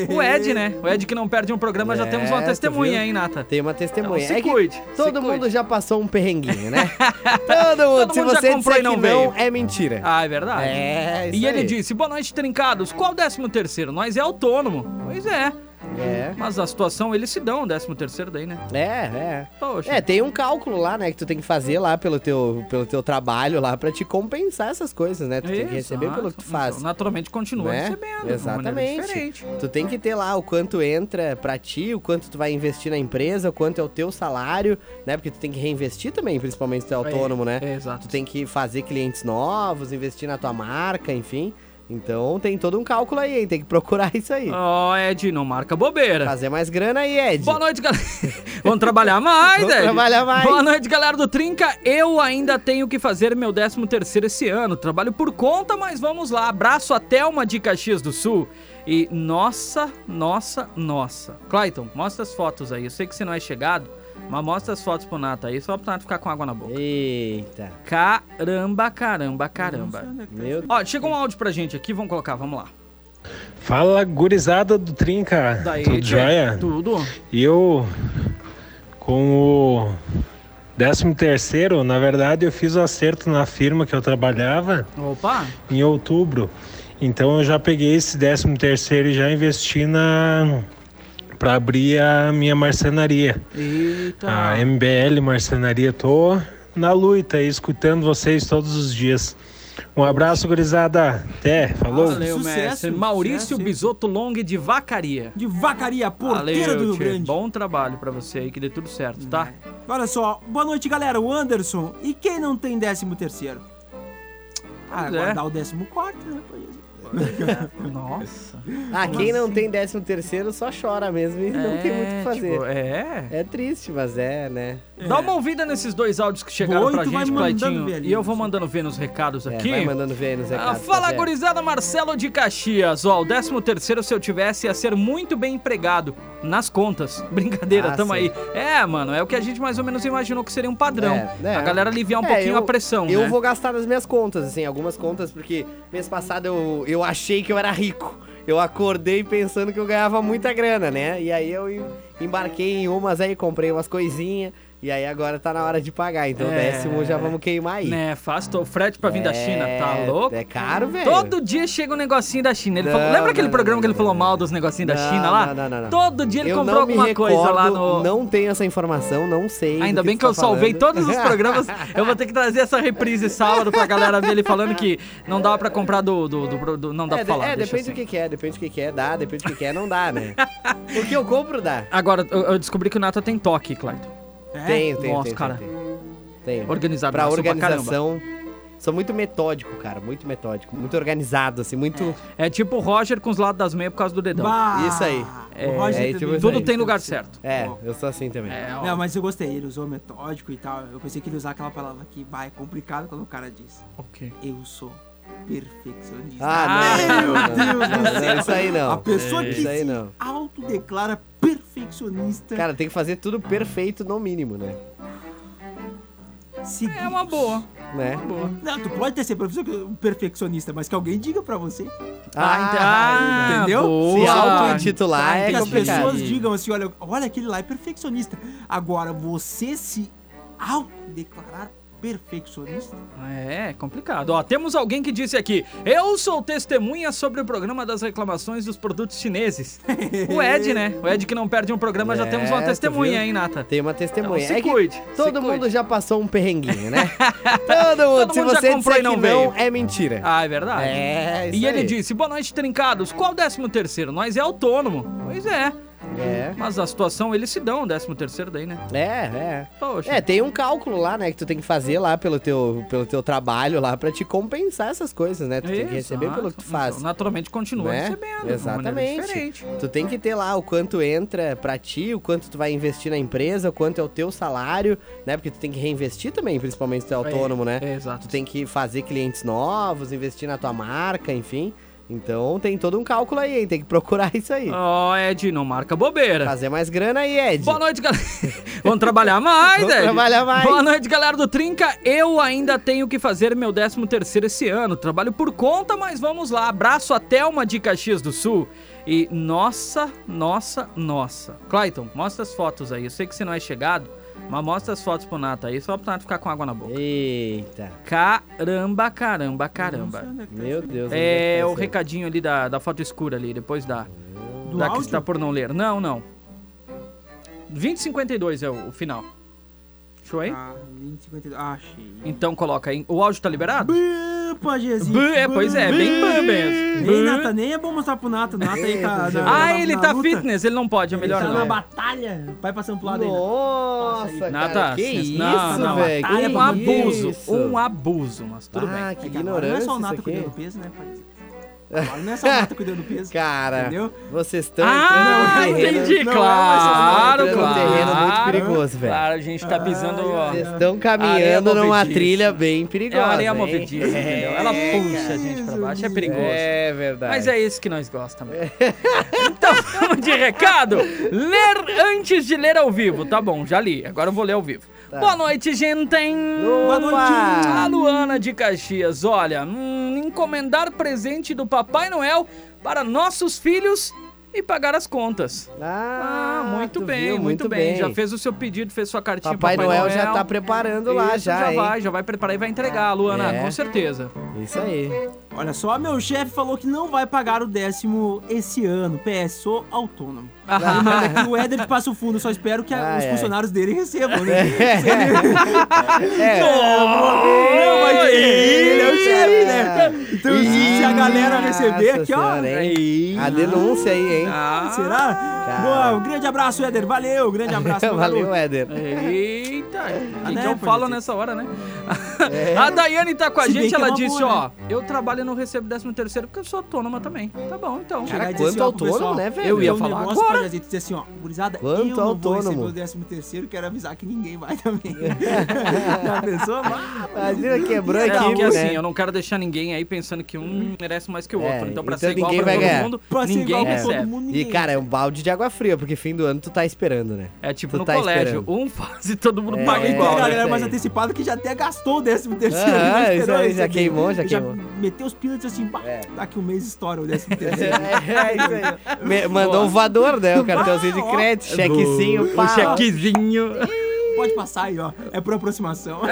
o Ed, né? O Ed que não perde um programa, já É, temos uma testemunha, hein, Nata? Tem uma testemunha. Então, se é que cuide, todo se mundo cuide. já passou um perrenguinho, né? [laughs] todo mundo. Todo Se mundo já você comprou disser e não veio. não, é mentira. Ah, é verdade. É, isso E ele aí. disse: Boa noite, trincados. Qual o décimo terceiro? Nós é autônomo. Pois é. É. Mas a situação, eles se dão o décimo terceiro daí, né? É, é. Poxa. É, tem um cálculo lá, né, que tu tem que fazer lá pelo teu, pelo teu trabalho lá pra te compensar essas coisas, né? Tu tem que receber Exato. pelo que tu faz. Então, naturalmente continua né? recebendo. Exatamente. Tu tem que ter lá o quanto entra pra ti, o quanto tu vai investir na empresa, o quanto é o teu salário, né? Porque tu tem que reinvestir também, principalmente se tu é autônomo, né? É, exato. Tu tem que fazer clientes novos, investir na tua marca, enfim. Então tem todo um cálculo aí, hein? Tem que procurar [laughs] isso aí. Ó, Ed, não marca bobeira. Fazer mais grana aí, Ed. Boa noite, galera. [laughs] Vamos trabalhar mais, Vamos Ed. trabalhar mais. Boa noite, galera do Trinca. Eu ainda tenho que fazer meu 13 terceiro esse ano. Trabalho por conta, mas vamos lá. Abraço a Thelma de Caxias do Sul. E nossa, nossa, nossa. Clayton, mostra as fotos aí. Eu sei que você não é chegado, mas mostra as fotos pro Nata aí, só pro Nata ficar com água na boca. Eita. Caramba, caramba, caramba. é Meu Ó, chegou um áudio pra gente aqui, vamos colocar, vamos lá. Fala, gurizada do Trinca. Daí, Tudo tchê, jóia? Tudo. E eu, com o 13 terceiro, na verdade eu fiz o acerto na firma que eu trabalhava Opa. em outubro. Então eu já peguei esse 13 terceiro e já investi na para abrir a minha marcenaria. Eita. A MBL Marcenaria. Tô na luta aí, escutando vocês todos os dias. Um abraço, gurizada. Até, falou. Valeu, Sucesso, mestre. Maurício sucesso? Bisoto Long de Vacaria. De vacaria, porteira Valeu, do Rio tchê. Grande. Bom trabalho pra você aí, que dê tudo certo, tá? Olha só, boa noite, galera. O Anderson. E quem não tem décimo terceiro? Ah, é. guardar o décimo quarto, né? Pois. [laughs] Nossa. Ah, quem não tem 13 terceiro só chora mesmo e não tem muito o que fazer. tipo, é. É triste, mas é, né? Dá uma ouvida nesses dois áudios que chegaram e pra gente, Claitinho. E eu vou mandando ver nos recados É, aqui. vai mandando ver nos Ah, recados. fala, tá gurizada, Marcelo de Caxias. Ó, o 13 terceiro, se eu tivesse, ia ser muito bem empregado nas contas. [laughs] Brincadeira, Ah, tamo sim. aí. É, mano, é o que a gente mais ou menos imaginou que seria um padrão. É, né? A galera aliviar um É, pouquinho eu- a pressão, Eu né? vou gastar nas minhas contas, assim, algumas contas, porque mês passado eu, eu achei que eu era rico. Eu acordei pensando que eu ganhava muita grana, né? E aí eu em- embarquei em umas aí, comprei umas coisinhas. E aí agora tá na hora de pagar. Então o É. décimo já vamos queimar aí. Né, faz o frete pra vir da China, tá É, louco? É caro, velho. Todo dia chega um negocinho da China. Ele Não, falou, lembra aquele não, programa que ele falou mal dos negocinhos da China lá? não, não, não. Todo dia ele eu comprou alguma recordo, coisa lá no. Não tenho essa informação, não sei. Ainda bem tu que eu tá salvei falando. todos os programas. [laughs] Eu vou ter que trazer essa reprise sábado pra galera ver ele falando que não dava pra comprar do. do, do- do- não dá É, pra falar. é depende assim. do que, que é, depende do que, que é, dá, depende do que, que é, não dá, né? [laughs] o que eu compro dá. Agora, eu, eu descobri que o Nata tem toque, Clayton. É? Tenho, tenho, Nossa, tenho, cara. tenho. Organizado, Pra pra organização. Sou muito metódico, cara, muito metódico, muito organizado, assim, muito. É tipo o Roger com os lados das meias por causa do dedão. Bah, Isso aí. o Roger é, tipo, Tudo aí. tem lugar certo. É, eu sou assim também. É. Não, mas eu gostei, ele usou metódico e tal. Eu pensei que ele ia usar aquela palavra que vai, é complicado quando o cara diz. Ok. Eu sou perfeccionista. Ah, não, Meu não, Deus não, do não, céu. isso aí não. A pessoa É, que isso aí se não. autodeclara perfeccionista Cara, tem que fazer tudo perfeito no mínimo, né? se É uma boa. né? Não, tu pode ter ser perfec- perfeccionista, mas que alguém diga pra você. Ah, ent- entendeu? boa. Se auto-intitular é que as pessoas digam assim, olha, olha aquele lá é perfeccionista. Agora, você se autodeclarar perfeccionista? É, complicado. Ó, temos alguém que disse aqui: Eu sou testemunha sobre o programa das reclamações dos produtos chineses. o Ed, né? O Ed que não perde um programa, já É, temos uma testemunha, hein, Nata? Tem uma testemunha. Então, se é que cuide, todo se mundo cuide. já passou um perrenguinho, né? [laughs] todo mundo. Todo Se mundo já você comprou disser e não veio. não, é mentira. Ah, é verdade. É, isso E ele aí. disse: Boa noite, trincados. Qual décimo terceiro? Nós é autônomo. Pois é. É. Mas a situação, eles se dão o décimo terceiro daí, né? É, é. Poxa. É, tem um cálculo lá, né, que tu tem que fazer lá pelo teu, pelo teu trabalho lá pra te compensar essas coisas, né? Tu tem que receber Exato. pelo que tu faz. Então, naturalmente continua né? recebendo. Exatamente. Tu tem que ter lá o quanto entra pra ti, o quanto tu vai investir na empresa, o quanto é o teu salário, né? Porque tu tem que reinvestir também, principalmente se tu é autônomo, né? É, exato. Tu tem que fazer clientes novos, investir na tua marca, enfim. Então tem todo um cálculo aí, hein? Tem que procurar [laughs] isso aí. Ó, Ed, não marca bobeira. Fazer mais grana aí, Ed. Boa noite, galera. [laughs] Vamos trabalhar mais, Vamos Ed. trabalhar mais. Boa noite, galera do Trinca. Eu ainda tenho que fazer meu 13 terceiro esse ano. Trabalho por conta, mas vamos lá. Abraço a Thelma de Caxias do Sul. E nossa, nossa, nossa. Clayton, mostra as fotos aí. Eu sei que você não é chegado, mas mostra as fotos pro Nata aí, só pro Nata ficar com água na boca. Eita. Caramba, caramba, caramba. Meu Deus. É que o recadinho ali da, da foto escura ali, depois da, Do da que áudio? está por não ler. Não, não. 2052 é o, o final. Show aí? Ah, 20, 52. Ah, achei. Então coloca aí. O áudio tá liberado? Pajezinho. Bã, é, pois é, bem bã mesmo. Nem. Nata, nem é bom mostrar pro Nato. O Nato aí tá. na- Ah, na- ele na tá luta. fitness, ele não pode, é Ele melhor tá não. na batalha. Vai passando pro lado aí. Nossa, Nata, cara, que isso, não, velho? que Um abuso, isso? um abuso, mas tudo ah, bem. que É que agora não é ignorância só o cuidando do peso, né, pajezinho? Agora não é só Nato cuidando do peso. Cara, Entendeu? vocês estão Ah, entrando terreno- entendi, não é claro, claro. terreno muito perigoso, velho. Claro, a gente tá pisando, ó. Vocês estão Areia caminhando numa trilha bem É perigosa. a areia hein? movediça, entendeu? Ela puxa a gente pra baixo, é perigoso. É verdade. Mas é isso que nós gostamos. então, vamos de recado. Ler antes de ler ao vivo. Tá bom, já li. Agora eu vou ler ao vivo. Boa noite, gente. Boa noite. A Luana de Caxias. Olha, hum, encomendar presente do Papai Noel para nossos filhos e pagar as contas. Ah, Ah, muito bem, viu, muito, bem. Já fez o seu pedido, fez sua cartinha Papai, pro Noel, já tá preparando lá, Isso, já, já hein? vai, já vai preparar e vai entregar, Luana, É. com certeza. Isso aí. Olha só, meu chefe falou que não vai pagar o décimo esse ano. PS, sou autônomo. Ah. Aqui [laughs] o Éder de Passo Fundo, só espero que a- Ai, os funcionários dele recebam, né? [laughs] É. [laughs] Não, mas ele é o chefe, né? Então, se se a galera receber Nossa aqui, ó. senhora? A denúncia aí, hein? Ah, Será? Cara. Boa, um grande abraço, Éder. Valeu, grande abraço. Valeu. Éder. Eita, o né, pode falo ser. nessa hora, né? A Daiane tá com a Se gente, é ela disse, boa, ó, eu trabalho e não recebo 13 terceiro porque eu sou autônoma também. Tá bom, então. Cara, assim, quanto pro autônomo, né, velho? Eu ia falar negócio, agora. Pajazito, dizer assim, ó, gurizada, Quanto eu não vou autônomo? receber o décimo terceiro, quero avisar que ninguém vai também. [laughs] Já pensou? Imagina, quebrou É, porque né? assim, eu não quero deixar ninguém aí pensando que um merece mais que o outro. É, então, pra então ser igual ninguém pra vai todo ganhar. mundo, Pra ser ninguém igual pra todo recebe. mundo, E, ninguém. cara, é um balde de água fria, porque fim do ano tu tá esperando, né? É tipo Tu no tá colégio, esperando. um faz e todo mundo É, paga Tem igual. a né? galera mais antecipada que já até gastou o décimo terceiro. Ah, isso aí, já queimou, já queimou. meteu os pilotos assim, É. daqui um mês estoura o décimo [laughs] terceiro. É, isso aí. [laughs] Mandou um voador, né? O cartãozinho de crédito, chequezinho, O pá. chequezinho. Pode passar aí, ó. É por aproximação. [laughs]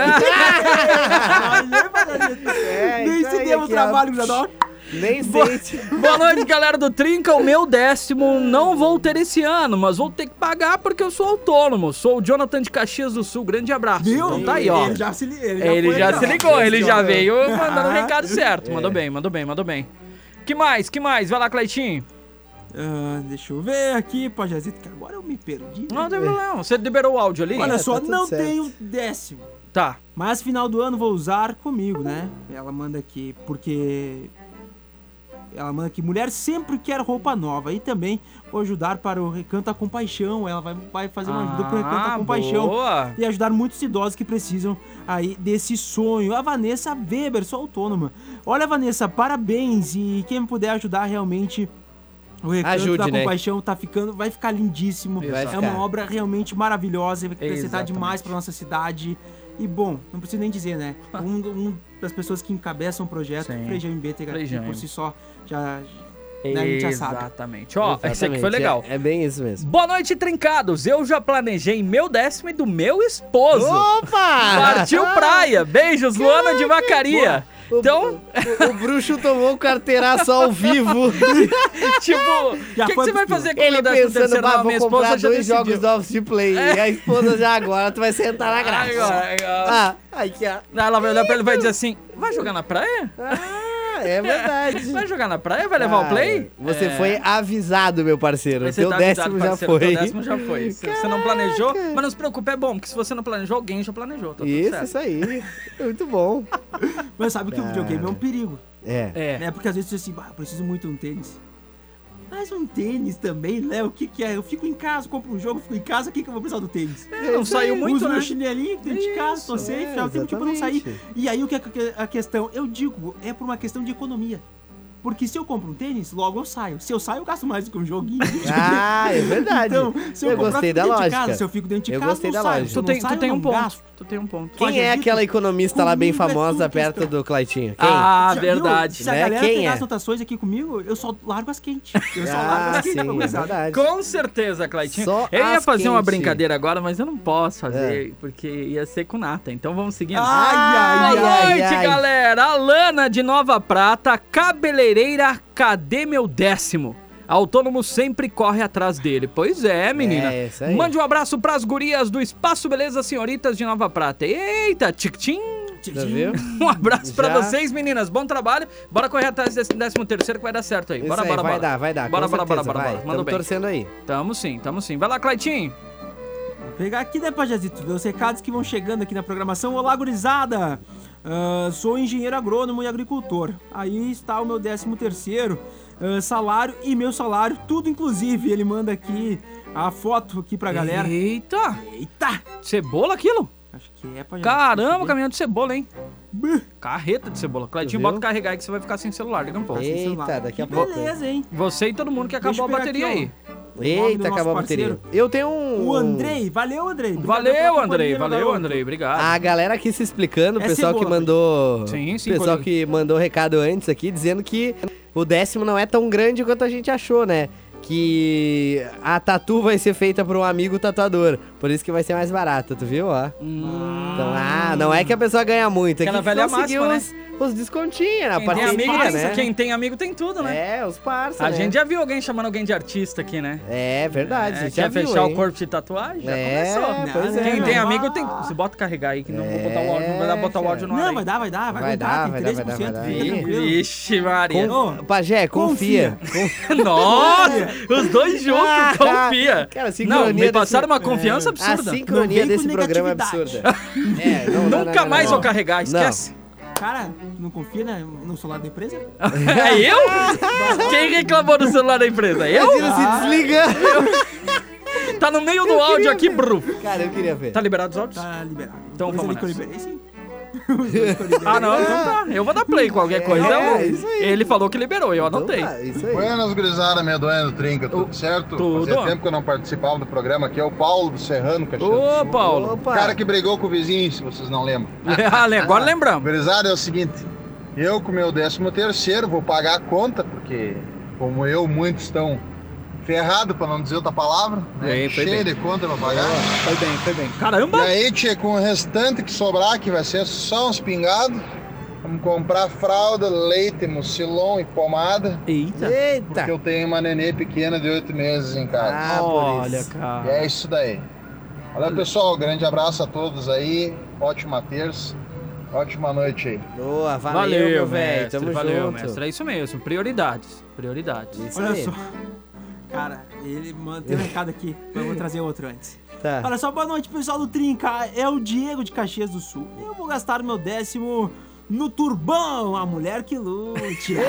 É, Nem isso se deu o trabalho, Gradol. Nem sente. [laughs] Boa noite, galera do Trinca. O meu décimo não vou ter esse ano, mas vou ter que pagar porque eu sou autônomo. Sou o Jonathan de Caxias do Sul. Grande abraço. Viu? Então tá aí, ó. Ele já se, li- ele Ele foi já se ligou, ele já veio mandando o recado [laughs] certo. Mandou bem, mandou bem, mandou bem. Que mais, que mais? Vai lá, Cleitinho. Ah, deixa eu ver aqui, Pajazito, que agora eu me perdi. Não tem problema, você liberou o áudio ali? Olha É, só, tá não certo. tenho décimo. Tá. Mas final do ano vou usar comigo, né? Ela manda aqui, porque. Ela manda aqui, mulher sempre quer roupa nova. E também vou ajudar para o Recanto a Compaixão. Ela vai, vai fazer uma ajuda para o Recanto a Ah, Compaixão. boa. E ajudar muitos idosos que precisam aí desse sonho. A Vanessa Weber, sou autônoma. Olha, Vanessa, parabéns. E quem puder ajudar realmente. O Recanto Ajude, da né? Compaixão tá ficando, vai ficar lindíssimo. Vai é ficar. uma obra realmente maravilhosa, vai acrescentar Exatamente. demais para nossa cidade. E bom, não preciso nem dizer, né? Um, um das pessoas que encabeçam o projeto, Sim. Frei que Jaime. por si só já. né, a gente já sabe. Exatamente. Ó, esse aqui foi legal. É, é bem isso mesmo. Boa noite, trincados. Eu já planejei meu décimo e do meu esposo. Opa! Partiu praia. Beijos, Luana de Vacaria. O- Então, O, o bruxo tomou o carteiraço ao vivo. [laughs] tipo, o que, que você vai fazer com o Ele pensando, bah, vou comprar dois jogos do Office Play. E a esposa já agora, tu vai sentar na graça. Agora, agora. Ah, aqui, ó. Ela vai olhar pra ele e vai dizer assim, vai jogar na praia? Ah, é [laughs] verdade. Vai jogar na praia? Vai levar o play? Você É. foi avisado, meu parceiro. Ser teu tá décimo avisado, já parceiro, foi. Teu décimo já foi. Se você não planejou, mas não se preocupe, é bom, porque se você não planejou, alguém já planejou. Tá tudo Isso, certo. isso aí. Muito bom. Mas sabe que o videogame é um perigo. É. É. Né? Porque às vezes você diz assim, eu preciso muito de um tênis. Mas um tênis também, Léo, o que que é? Eu fico em casa, compro um jogo, fico em casa, o que que eu vou precisar do tênis? É, não saiu muito, Uso né? meu chinelinho dentro de casa, tô safe, é, já tem tempo pra não sair. E aí o que é a questão? Eu digo, é por uma questão de economia. Porque se eu compro um tênis, logo eu saio. Se eu saio, eu gasto mais do que um joguinho. [laughs] Ah, é verdade. Então, se eu, Eu comprar, gostei da dentro de lógica. casa, se eu fico dentro de Eu casa, gostei da saio. lógica. Tu eu tem, tu saio, tem um ponto. gasto. Tu tem um ponto. Quem é aquela economista lá bem comigo é famosa tudo perto questão. do Claitinho? Quem? Ah, Já viu? verdade. Se a Né? galera Quem pegar é? as anotações aqui comigo, eu só largo as quentes. Eu só largo Ah, as quentes sim, é verdade. Com certeza, Claitinho. Só Eu ia fazer uma quente. brincadeira agora, mas eu não posso fazer, porque ia ser com nata. Então vamos seguindo. Ai, ai, Boa ai, noite, ai. galera! Alana de Nova Prata, cabeleireira, cadê meu décimo? Autônomo sempre corre atrás dele. Pois é, menina. É, isso aí. Mande um abraço pras gurias do Espaço Beleza Senhoritas de Nova Prata. Eita, tic-tim! Já viu? [laughs] Um abraço pra Já. vocês, meninas. Bom trabalho. Bora correr atrás desse décimo terceiro que vai dar certo aí. Isso Bora, aí, bora, vai bora. dar, vai dar. Bora, bora, bora, certeza, bora, bora. Manda Tamo bem. torcendo aí. Tamo sim, tamo sim. Vai lá, Claitinho. Vou pegar aqui, né, Pajazito? Os recados que vão chegando aqui na programação. Olá, gurizada! Ah, sou engenheiro agrônomo e agricultor. Aí está o meu 13 terceiro ah, salário e meu salário, tudo inclusive. Ele manda aqui a foto aqui pra galera. Eita! Eita! Cebola aquilo? Acho que é, Pajazito. Caramba, caminhão de cebola, hein? Carreta de cebola. Claitinho, viu? bota carregar aí que você vai ficar sem celular. Liga um pouco. sem Eita, celular. daqui a Que pouco. Beleza, hein? Você e todo mundo que acabou a bateria aí. aqui, do Eita, acabou a bateria. Eu tenho um. O Andrei, valeu, Andrei. Obrigado Valeu, Andrei. Valeu. Andrei. Obrigado. A galera aqui se explicando, o É pessoal que cebola, mandou. Sim, sim, pessoal que mandou recado antes aqui, dizendo que o décimo não é tão grande quanto a gente achou, né? Que a tatu vai ser feita por um amigo tatuador. Por isso que vai ser mais barata, tu viu, ó? Hum. Então, ah, não é que a pessoa ganha muito, é Aquela que velha conseguiu máxima, os, os descontinhos, a Quem tem, parceria, amigo, tem, né? quem tem amigo tem tudo, né? É, os parça, A né? gente já viu alguém chamando alguém de artista aqui, né? É verdade, a É, gente já quer viu, fechar hein? o corpo de tatuagem? Já É, começou. pois é, Quem tem meu. amigo tem. Você bota carregar aí, que não vou botar o áudio, não vai dar botar o áudio no ar. Não, aí. vai dar, vai dar, vai, Vai dar, tem vai dar, 13%, vai dar, vai dar. tranquilo. Vixe, Maria. Ô, Pajé, confia. [laughs] Nossa! [laughs] Os dois juntos, Ah, confia. cara, a não, me desse- passaram uma confiança A absurda. sincronia Não vem desse programa é absurda. [laughs] É, não, não, Nunca não, mais não, vou carregar, esquece. Cara, tu não confia né, no celular da empresa? [laughs] É eu? Quem reclamou do celular da empresa? Eu? Imagina se desliga. Tá no meio do áudio aqui, Bru. Cara, eu queria ver. Tá liberado os áudios? Tá liberado. Então Coisa vamos que eu nessa. liberei, sim. Ah, não, então tá. Eu vou dar play qualquer coisa. É, eu- isso aí. Ele falou que liberou, eu Então anotei. tá, isso aí. Buenas, gurizada, medonha do Trinca, tudo certo? tudo. Fazia tempo que eu não participava do programa, aqui é o Paulo do Serrano, Caxias Ô. Paulo. O cara que brigou com o vizinho, se vocês não lembram. [laughs] Ah, Agora lembramos. Gurizada, é o seguinte, eu com meu décimo terceiro vou pagar a conta, porque como eu, muitos estão ferrados, para não dizer outra palavra, né? Bem, foi cheio bem. de conta pra pagar. Foi bem, foi bem. E Caramba! aí, tia, com o restante que sobrar, que vai ser só uns pingados, vamos comprar fralda, leite, mucilon e pomada, Eita. Eita. porque eu tenho uma nenê pequena de oito meses em casa. Ah, por Olha, isso. E cara. é isso daí. Valeu, pessoal. Grande abraço a todos aí. Ótima terça. Ótima noite aí. Boa, valeu, Valeu, meu velho. Tamo valeu, junto. mestre. É isso mesmo. Prioridades. Prioridades. Isso Olha aí. só. Cara, ele mantém um recado aqui, mas eu vou trazer outro antes. Tá. Olha só, boa noite, pessoal do Trinca. É o Diego de Caxias do Sul. Eu vou gastar o meu décimo no Turbão, a mulher que lute. Isso?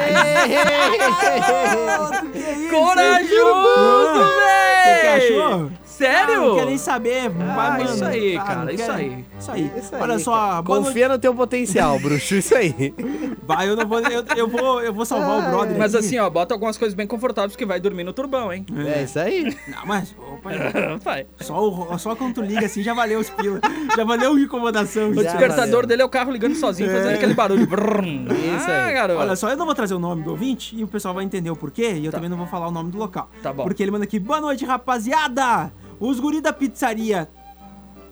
Corajoso, velho! Sério? Ah, não quer nem saber. Vai, Ah, mano. isso aí, Ah, cara, não isso quer- aí. Isso aí. Isso aí, Olha só, boa noite. Confia no teu potencial, bruxo. Isso aí. [laughs] Vai, eu não vou. Eu, eu vou, eu vou salvar o brother. Mas aqui. assim, ó, bota algumas coisas bem confortáveis que vai dormir no turbão, hein? É isso aí. Não, mas, ô, pai. [laughs] Vai. Só, o, só quando tu liga assim já valeu os pila. Já valeu a incomodação. O já. despertador valeu. dele é o carro ligando sozinho, fazendo aquele barulho. Brum. Isso ah, aí. garoto. Olha só, eu não vou trazer o nome do ouvinte e o pessoal vai entender o porquê, e eu também não vou falar o nome do local. Tá bom. Porque ele manda aqui, boa noite, rapaziada! Os guri da pizzaria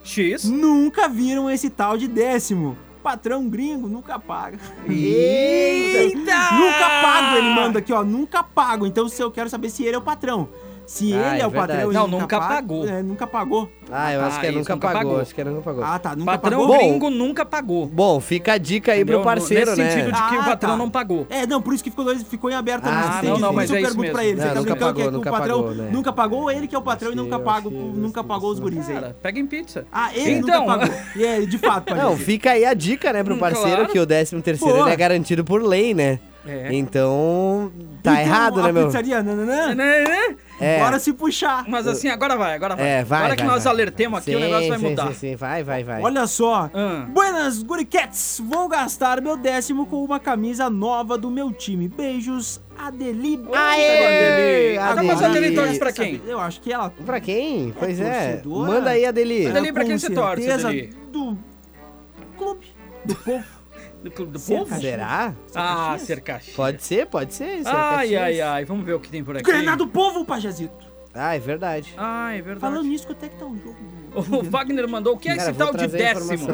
X. nunca viram esse tal de décimo. Patrão gringo nunca paga. Eita! Nunca pago, ele manda aqui, ó. Nunca pago. Então, se eu quero saber se ele é o patrão. Se Ah, ele é, é o patrão verdade. Não, nunca pagou. É, nunca pagou. Ah, eu acho Ah, que é nunca nunca pagou. pagou. Acho que era nunca pagou. Ah, tá. Nunca Patrão pagou. gringo nunca pagou. Bom, fica a dica aí Entendeu? pro parceiro, Nesse né? sentido de que o Ah, patrão tá. não pagou. É, não, por isso que ficou, ficou em aberto. Ah, mas não, tem- não, mas isso é eu isso pergunto pra mesmo. ele. Você Não, tá nunca brincando que pagou, é que nunca o patrão pagou, né? nunca pagou, ele que é o patrão e Acho nunca acho que nunca pagou os guris aí. Cara, pega em pizza. Ah, ele Então. nunca pagou. E é, de fato, pode [laughs] Não, fica aí a dica, né, pro Hum, parceiro que o 13 terceiro ele é garantido por lei, né? É. Então, tá Então, errado, a né, meu? pizzaria, nananã, Né, né? É. bora se puxar. Mas assim, agora vai, agora vai. É, vai, Agora que vai, nós vai. alertemos aqui, o Sim, negócio vai sim, mudar. Sim, sim, vai, vai, vai. Olha só. Ah. Buenas, Guricats! Vou gastar meu décimo com uma camisa nova do meu time. Beijos, Adeli. Aê! Tá, mas a Adeli torce pra quem? Eu acho que ela Pra quem? Pois é. torcedora. Manda aí, Adeli. Adeli, pra quem você torce, Adeli? Do clube, do povo. Do clube do Ser povo? Caxias. Será? Ah, Caxias? ser Caxias. Pode ser, pode ser. Ai, Caxias. ai, ai. Vamos ver o que tem por aqui. Grenado Povo, Pajazito. Ah, é verdade. Ah, é verdade. Falando nisso, quanto é que tá o jogo? O Fagner mandou o que é Cara, esse tal de décimo?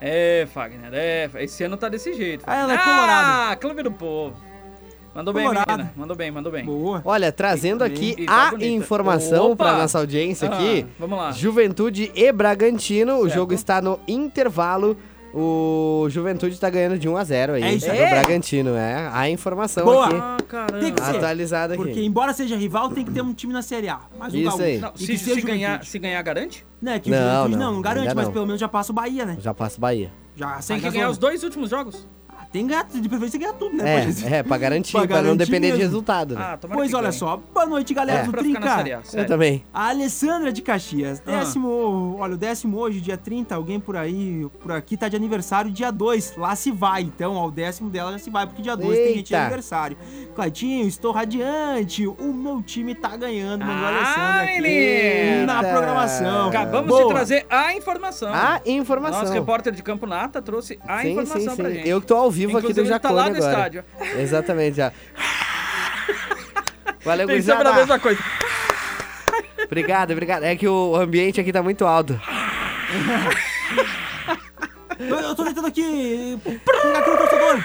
É, Fagner, é. Esse ano tá desse jeito. Ah, ela é Ah, colorada. Clube do Povo. Mandou bem, menina. Mandou bem, mandou bem. Boa. Olha, trazendo aqui E tá a bonita. informação Opa! pra nossa audiência aqui. Ah, vamos lá. Juventude e Bragantino. O Certo. jogo está no intervalo. O Juventude tá ganhando de 1 a 0 aí. É isso do aí. Bragantino, é. A informação Boa. aqui. Ah, caramba. Tem que ser. Atualizada aqui. Porque, embora seja rival, tem que ter um time na Série A. Mais um Isso gaúcho. aí. Não, se, se o ganhar, se ganhar, garante? Né, que Não, o Juventude não, não, não garante, mas não. pelo menos já passa o Bahia, né? Já passa Bahia. Já Tem sai que ganhar zona. os dois últimos jogos? Ah, Tem gato, de preferência ganhar tudo, né? É, é, pra garantir, Pra pra, não garantir depender de mesmo. resultado. Né? Ah, Pois olha ganhe. só, boa noite, galera É. do Eu também. A Alessandra de Caxias, Ah. décimo, olha, o décimo hoje, dia 30, alguém por aí, por aqui tá de aniversário, dia 2, lá se vai, então, ao décimo dela já se vai, porque dia 2 tem gente de aniversário. Claitinho, estou radiante, o meu time tá ganhando, mandou a Ah, Alessandra aqui menina. na programação. Acabamos Boa. de trazer a informação. A informação. Nosso repórter de Campo Nata trouxe a sim, informação sim, sim. pra gente. Eu que tô ao vivo Inclusive, aqui do ele tá Jacone lá no agora. estádio. Exatamente, já. Valeu, Pensando na gurizada. mesma coisa. Obrigado, obrigado. É que o ambiente aqui tá muito alto. Eu, eu tô tentando aqui aqui o torcedor.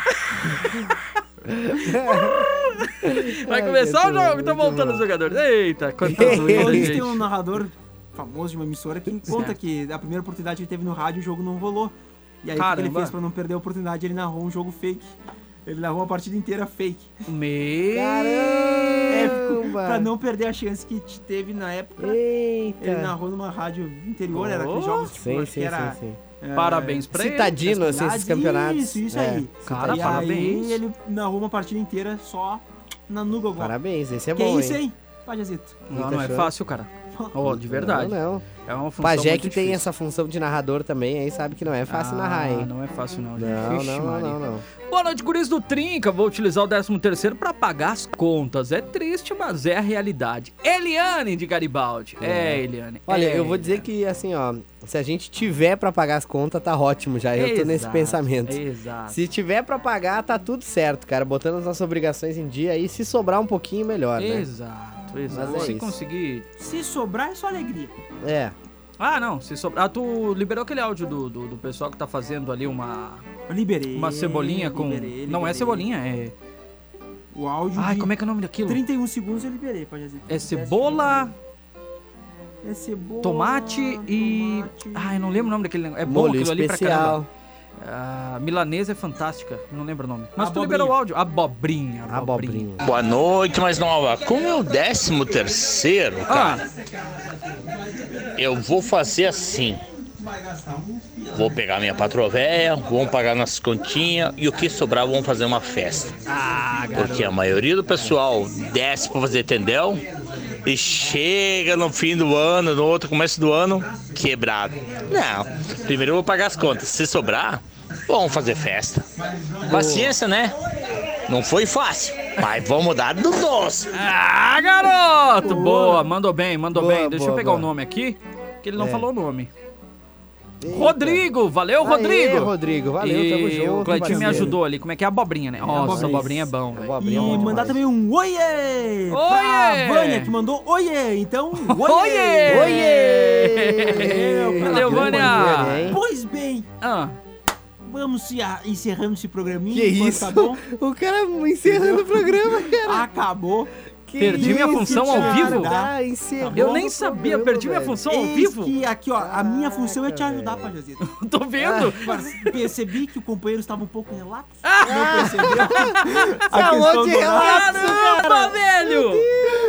Vai Ai, começar o jogo, estão voltando os jogadores. Eita, quanta zoeira, eles têm gente. um narrador famoso de uma emissora que conta Certo. que a primeira oportunidade que ele teve no rádio, o jogo não rolou. E aí, o que que ele fez pra não perder a oportunidade? Ele narrou um jogo fake. Ele narrou a partida inteira fake. Meu... Caramba! Pra não perder a chance que te teve na época. Eita! Ele narrou numa rádio interior, era aqueles Oh. jogos tipo, Sim, sim, que era... sim, sim. é, Parabéns pra ele. Citadino, assim, esses campeonatos. Isso, isso É, aí. Cara, e parabéns. aí ele narrou uma partida inteira só na Gogol. Parabéns, esse é que bom, isso, hein? hein? Pajazito. Não, não é fácil, cara. Oh, de verdade. Não, não. É uma função Pajé que tem essa função de narrador também, aí sabe que não é fácil Ah, narrar, hein? Não é fácil não, gente. Não, Vixe, não, não, não. Boa noite, guris do Trinca. Vou utilizar o 13 terceiro pra pagar as contas. É triste, mas é a realidade. Eliane de Garibaldi. É, Eliane. Olha, é, eu vou dizer que, assim, ó, se a gente tiver pra pagar as contas, tá ótimo já. Eu tô nesse Exato, pensamento. Exato. Se tiver pra pagar, tá tudo certo, cara. Botando as nossas obrigações em dia aí, se sobrar um pouquinho, melhor, né? Exato, exato. Mas é Se isso. conseguir. Se sobrar, é só alegria. É. Ah, não. Se sobrar. Ah, tu liberou aquele áudio do, do, do pessoal que tá fazendo ali uma. Eu liberei. Uma cebolinha com. liberei, Não é liberei. cebolinha, é. O áudio Ai, de como é que é o nome daquilo? 31 segundos eu liberei, Pajazito. É cebola, É cebola... tomate e. tomate. Ai, não lembro o nome daquele negócio. É bom Molho aquilo ali pra caramba. A milanesa é fantástica, não lembro o nome. Mas tu Abobrinha. liberou o áudio. Abobrinha. Abobrinha. Boa noite, mais nova. Como é o décimo terceiro, cara, Ah, eu vou fazer assim. Vou pegar minha patroa véia, vamos pagar nossas continhas e o que sobrar vamos fazer uma festa. ah. Porque a maioria do pessoal desce pra fazer tendel e chega no fim do ano, no outro começo do ano, quebrado. Não, primeiro eu vou pagar as contas. Se sobrar, vamos fazer festa. Paciência, né? Não foi fácil. Mas vamos mudar do doce. Ah, garoto! Boa, mandou bem, mandou Boa, bem. Deixa eu boa, pegar boa. o nome aqui, que ele não É. falou o nome. Eita. Rodrigo, valeu, Aê, Rodrigo. Rodrigo, valeu, tamo e junto, O Cleitinho me ajudou ali. Como é que é abobrinha, né? Nossa, abobrinha. abobrinha é bom, velho. É E bom mandar demais. também um oiê! Pra Oiê! Vânia, que mandou oiê. Então, [laughs] Oiê! Oiê! Valeu, Vânia! Pois bem, Ah, vamos se a- encerrando esse programinha. Que enquanto isso? Tá bom? [laughs] O cara encerrando o programa, cara. Acabou. Que Perdi minha função ao cara? vivo? Tá, encerrou eu nem sabia, programa, perdi minha velho. função ao Eis vivo. que aqui, ó, a minha função é te ajudar, Pajazito. [laughs] Tô vendo. Mas Percebi que o companheiro estava um pouco relapso. Ah! Não percebeu? [laughs] Falou de relapso, Caramba, velho!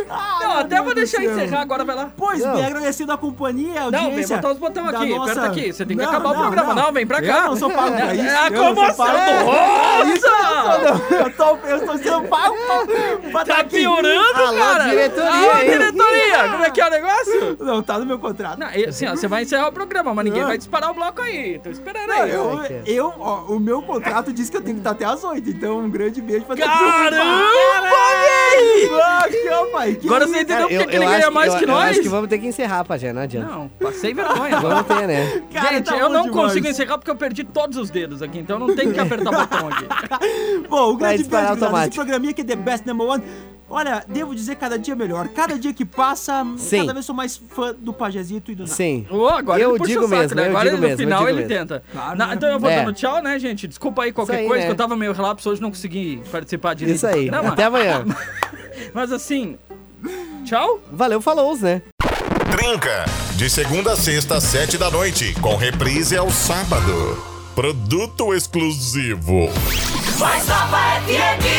Ah, Não, até vou deixar encerrar agora, vai lá. Pois Não. bem, agradecendo a companhia, a Não, vem botar os botões aqui, nossa- aperta aqui. Você tem que Não, acabar o não, programa. Não, vem pra cá. Eu não sou pago pra isso. É a eu não sou comoção pago- do rosa! Eu tô, eu tô sendo pago pra, Tá tá piorando, Alô, cara! diretoria, Alô, diretoria! Como é que é o negócio? Não, tá no meu contrato. Não, assim, ó, você vai encerrar o programa, mas ninguém Não. vai disparar o bloco aí. Tô esperando Não, aí. eu, eu, ó, o meu contrato diz que eu tenho que estar até às 8, então um grande beijo pra todo Caramba, velho! Pai, que Agora você entendeu Cara, porque que ele ganha mais eu- que eu nós? acho que vamos ter que encerrar, Pajé, não adianta. Não, passei vergonha. [laughs] Vamos ter, né? Cara, Gente, tá eu não demais. consigo encerrar porque eu perdi todos os dedos aqui, então não tem que apertar o botão aqui. [laughs] Bom, o grande beijo. Esse programinha que é The Best Number One. Olha, devo dizer cada dia melhor. Cada dia que passa, Sim. cada vez sou mais fã do Pajezito e do Nath. Sim. Ô, agora Eu ele puxa digo o saco, mesmo, né? eu Agora digo ele, no mesmo, eu final digo ele mesmo. tenta. Claro, Na- né? então eu vou É. dando tchau, né, gente? Desculpa aí qualquer aí, coisa, né? que eu tava meio relapso hoje, não consegui participar direito Isso aí. programa. Até amanhã. [laughs] Mas assim, tchau. Valeu, falou, né? Trinca. De segunda a sexta, às sete da noite. Com reprise ao sábado. Produto exclusivo. Mais Nova FM.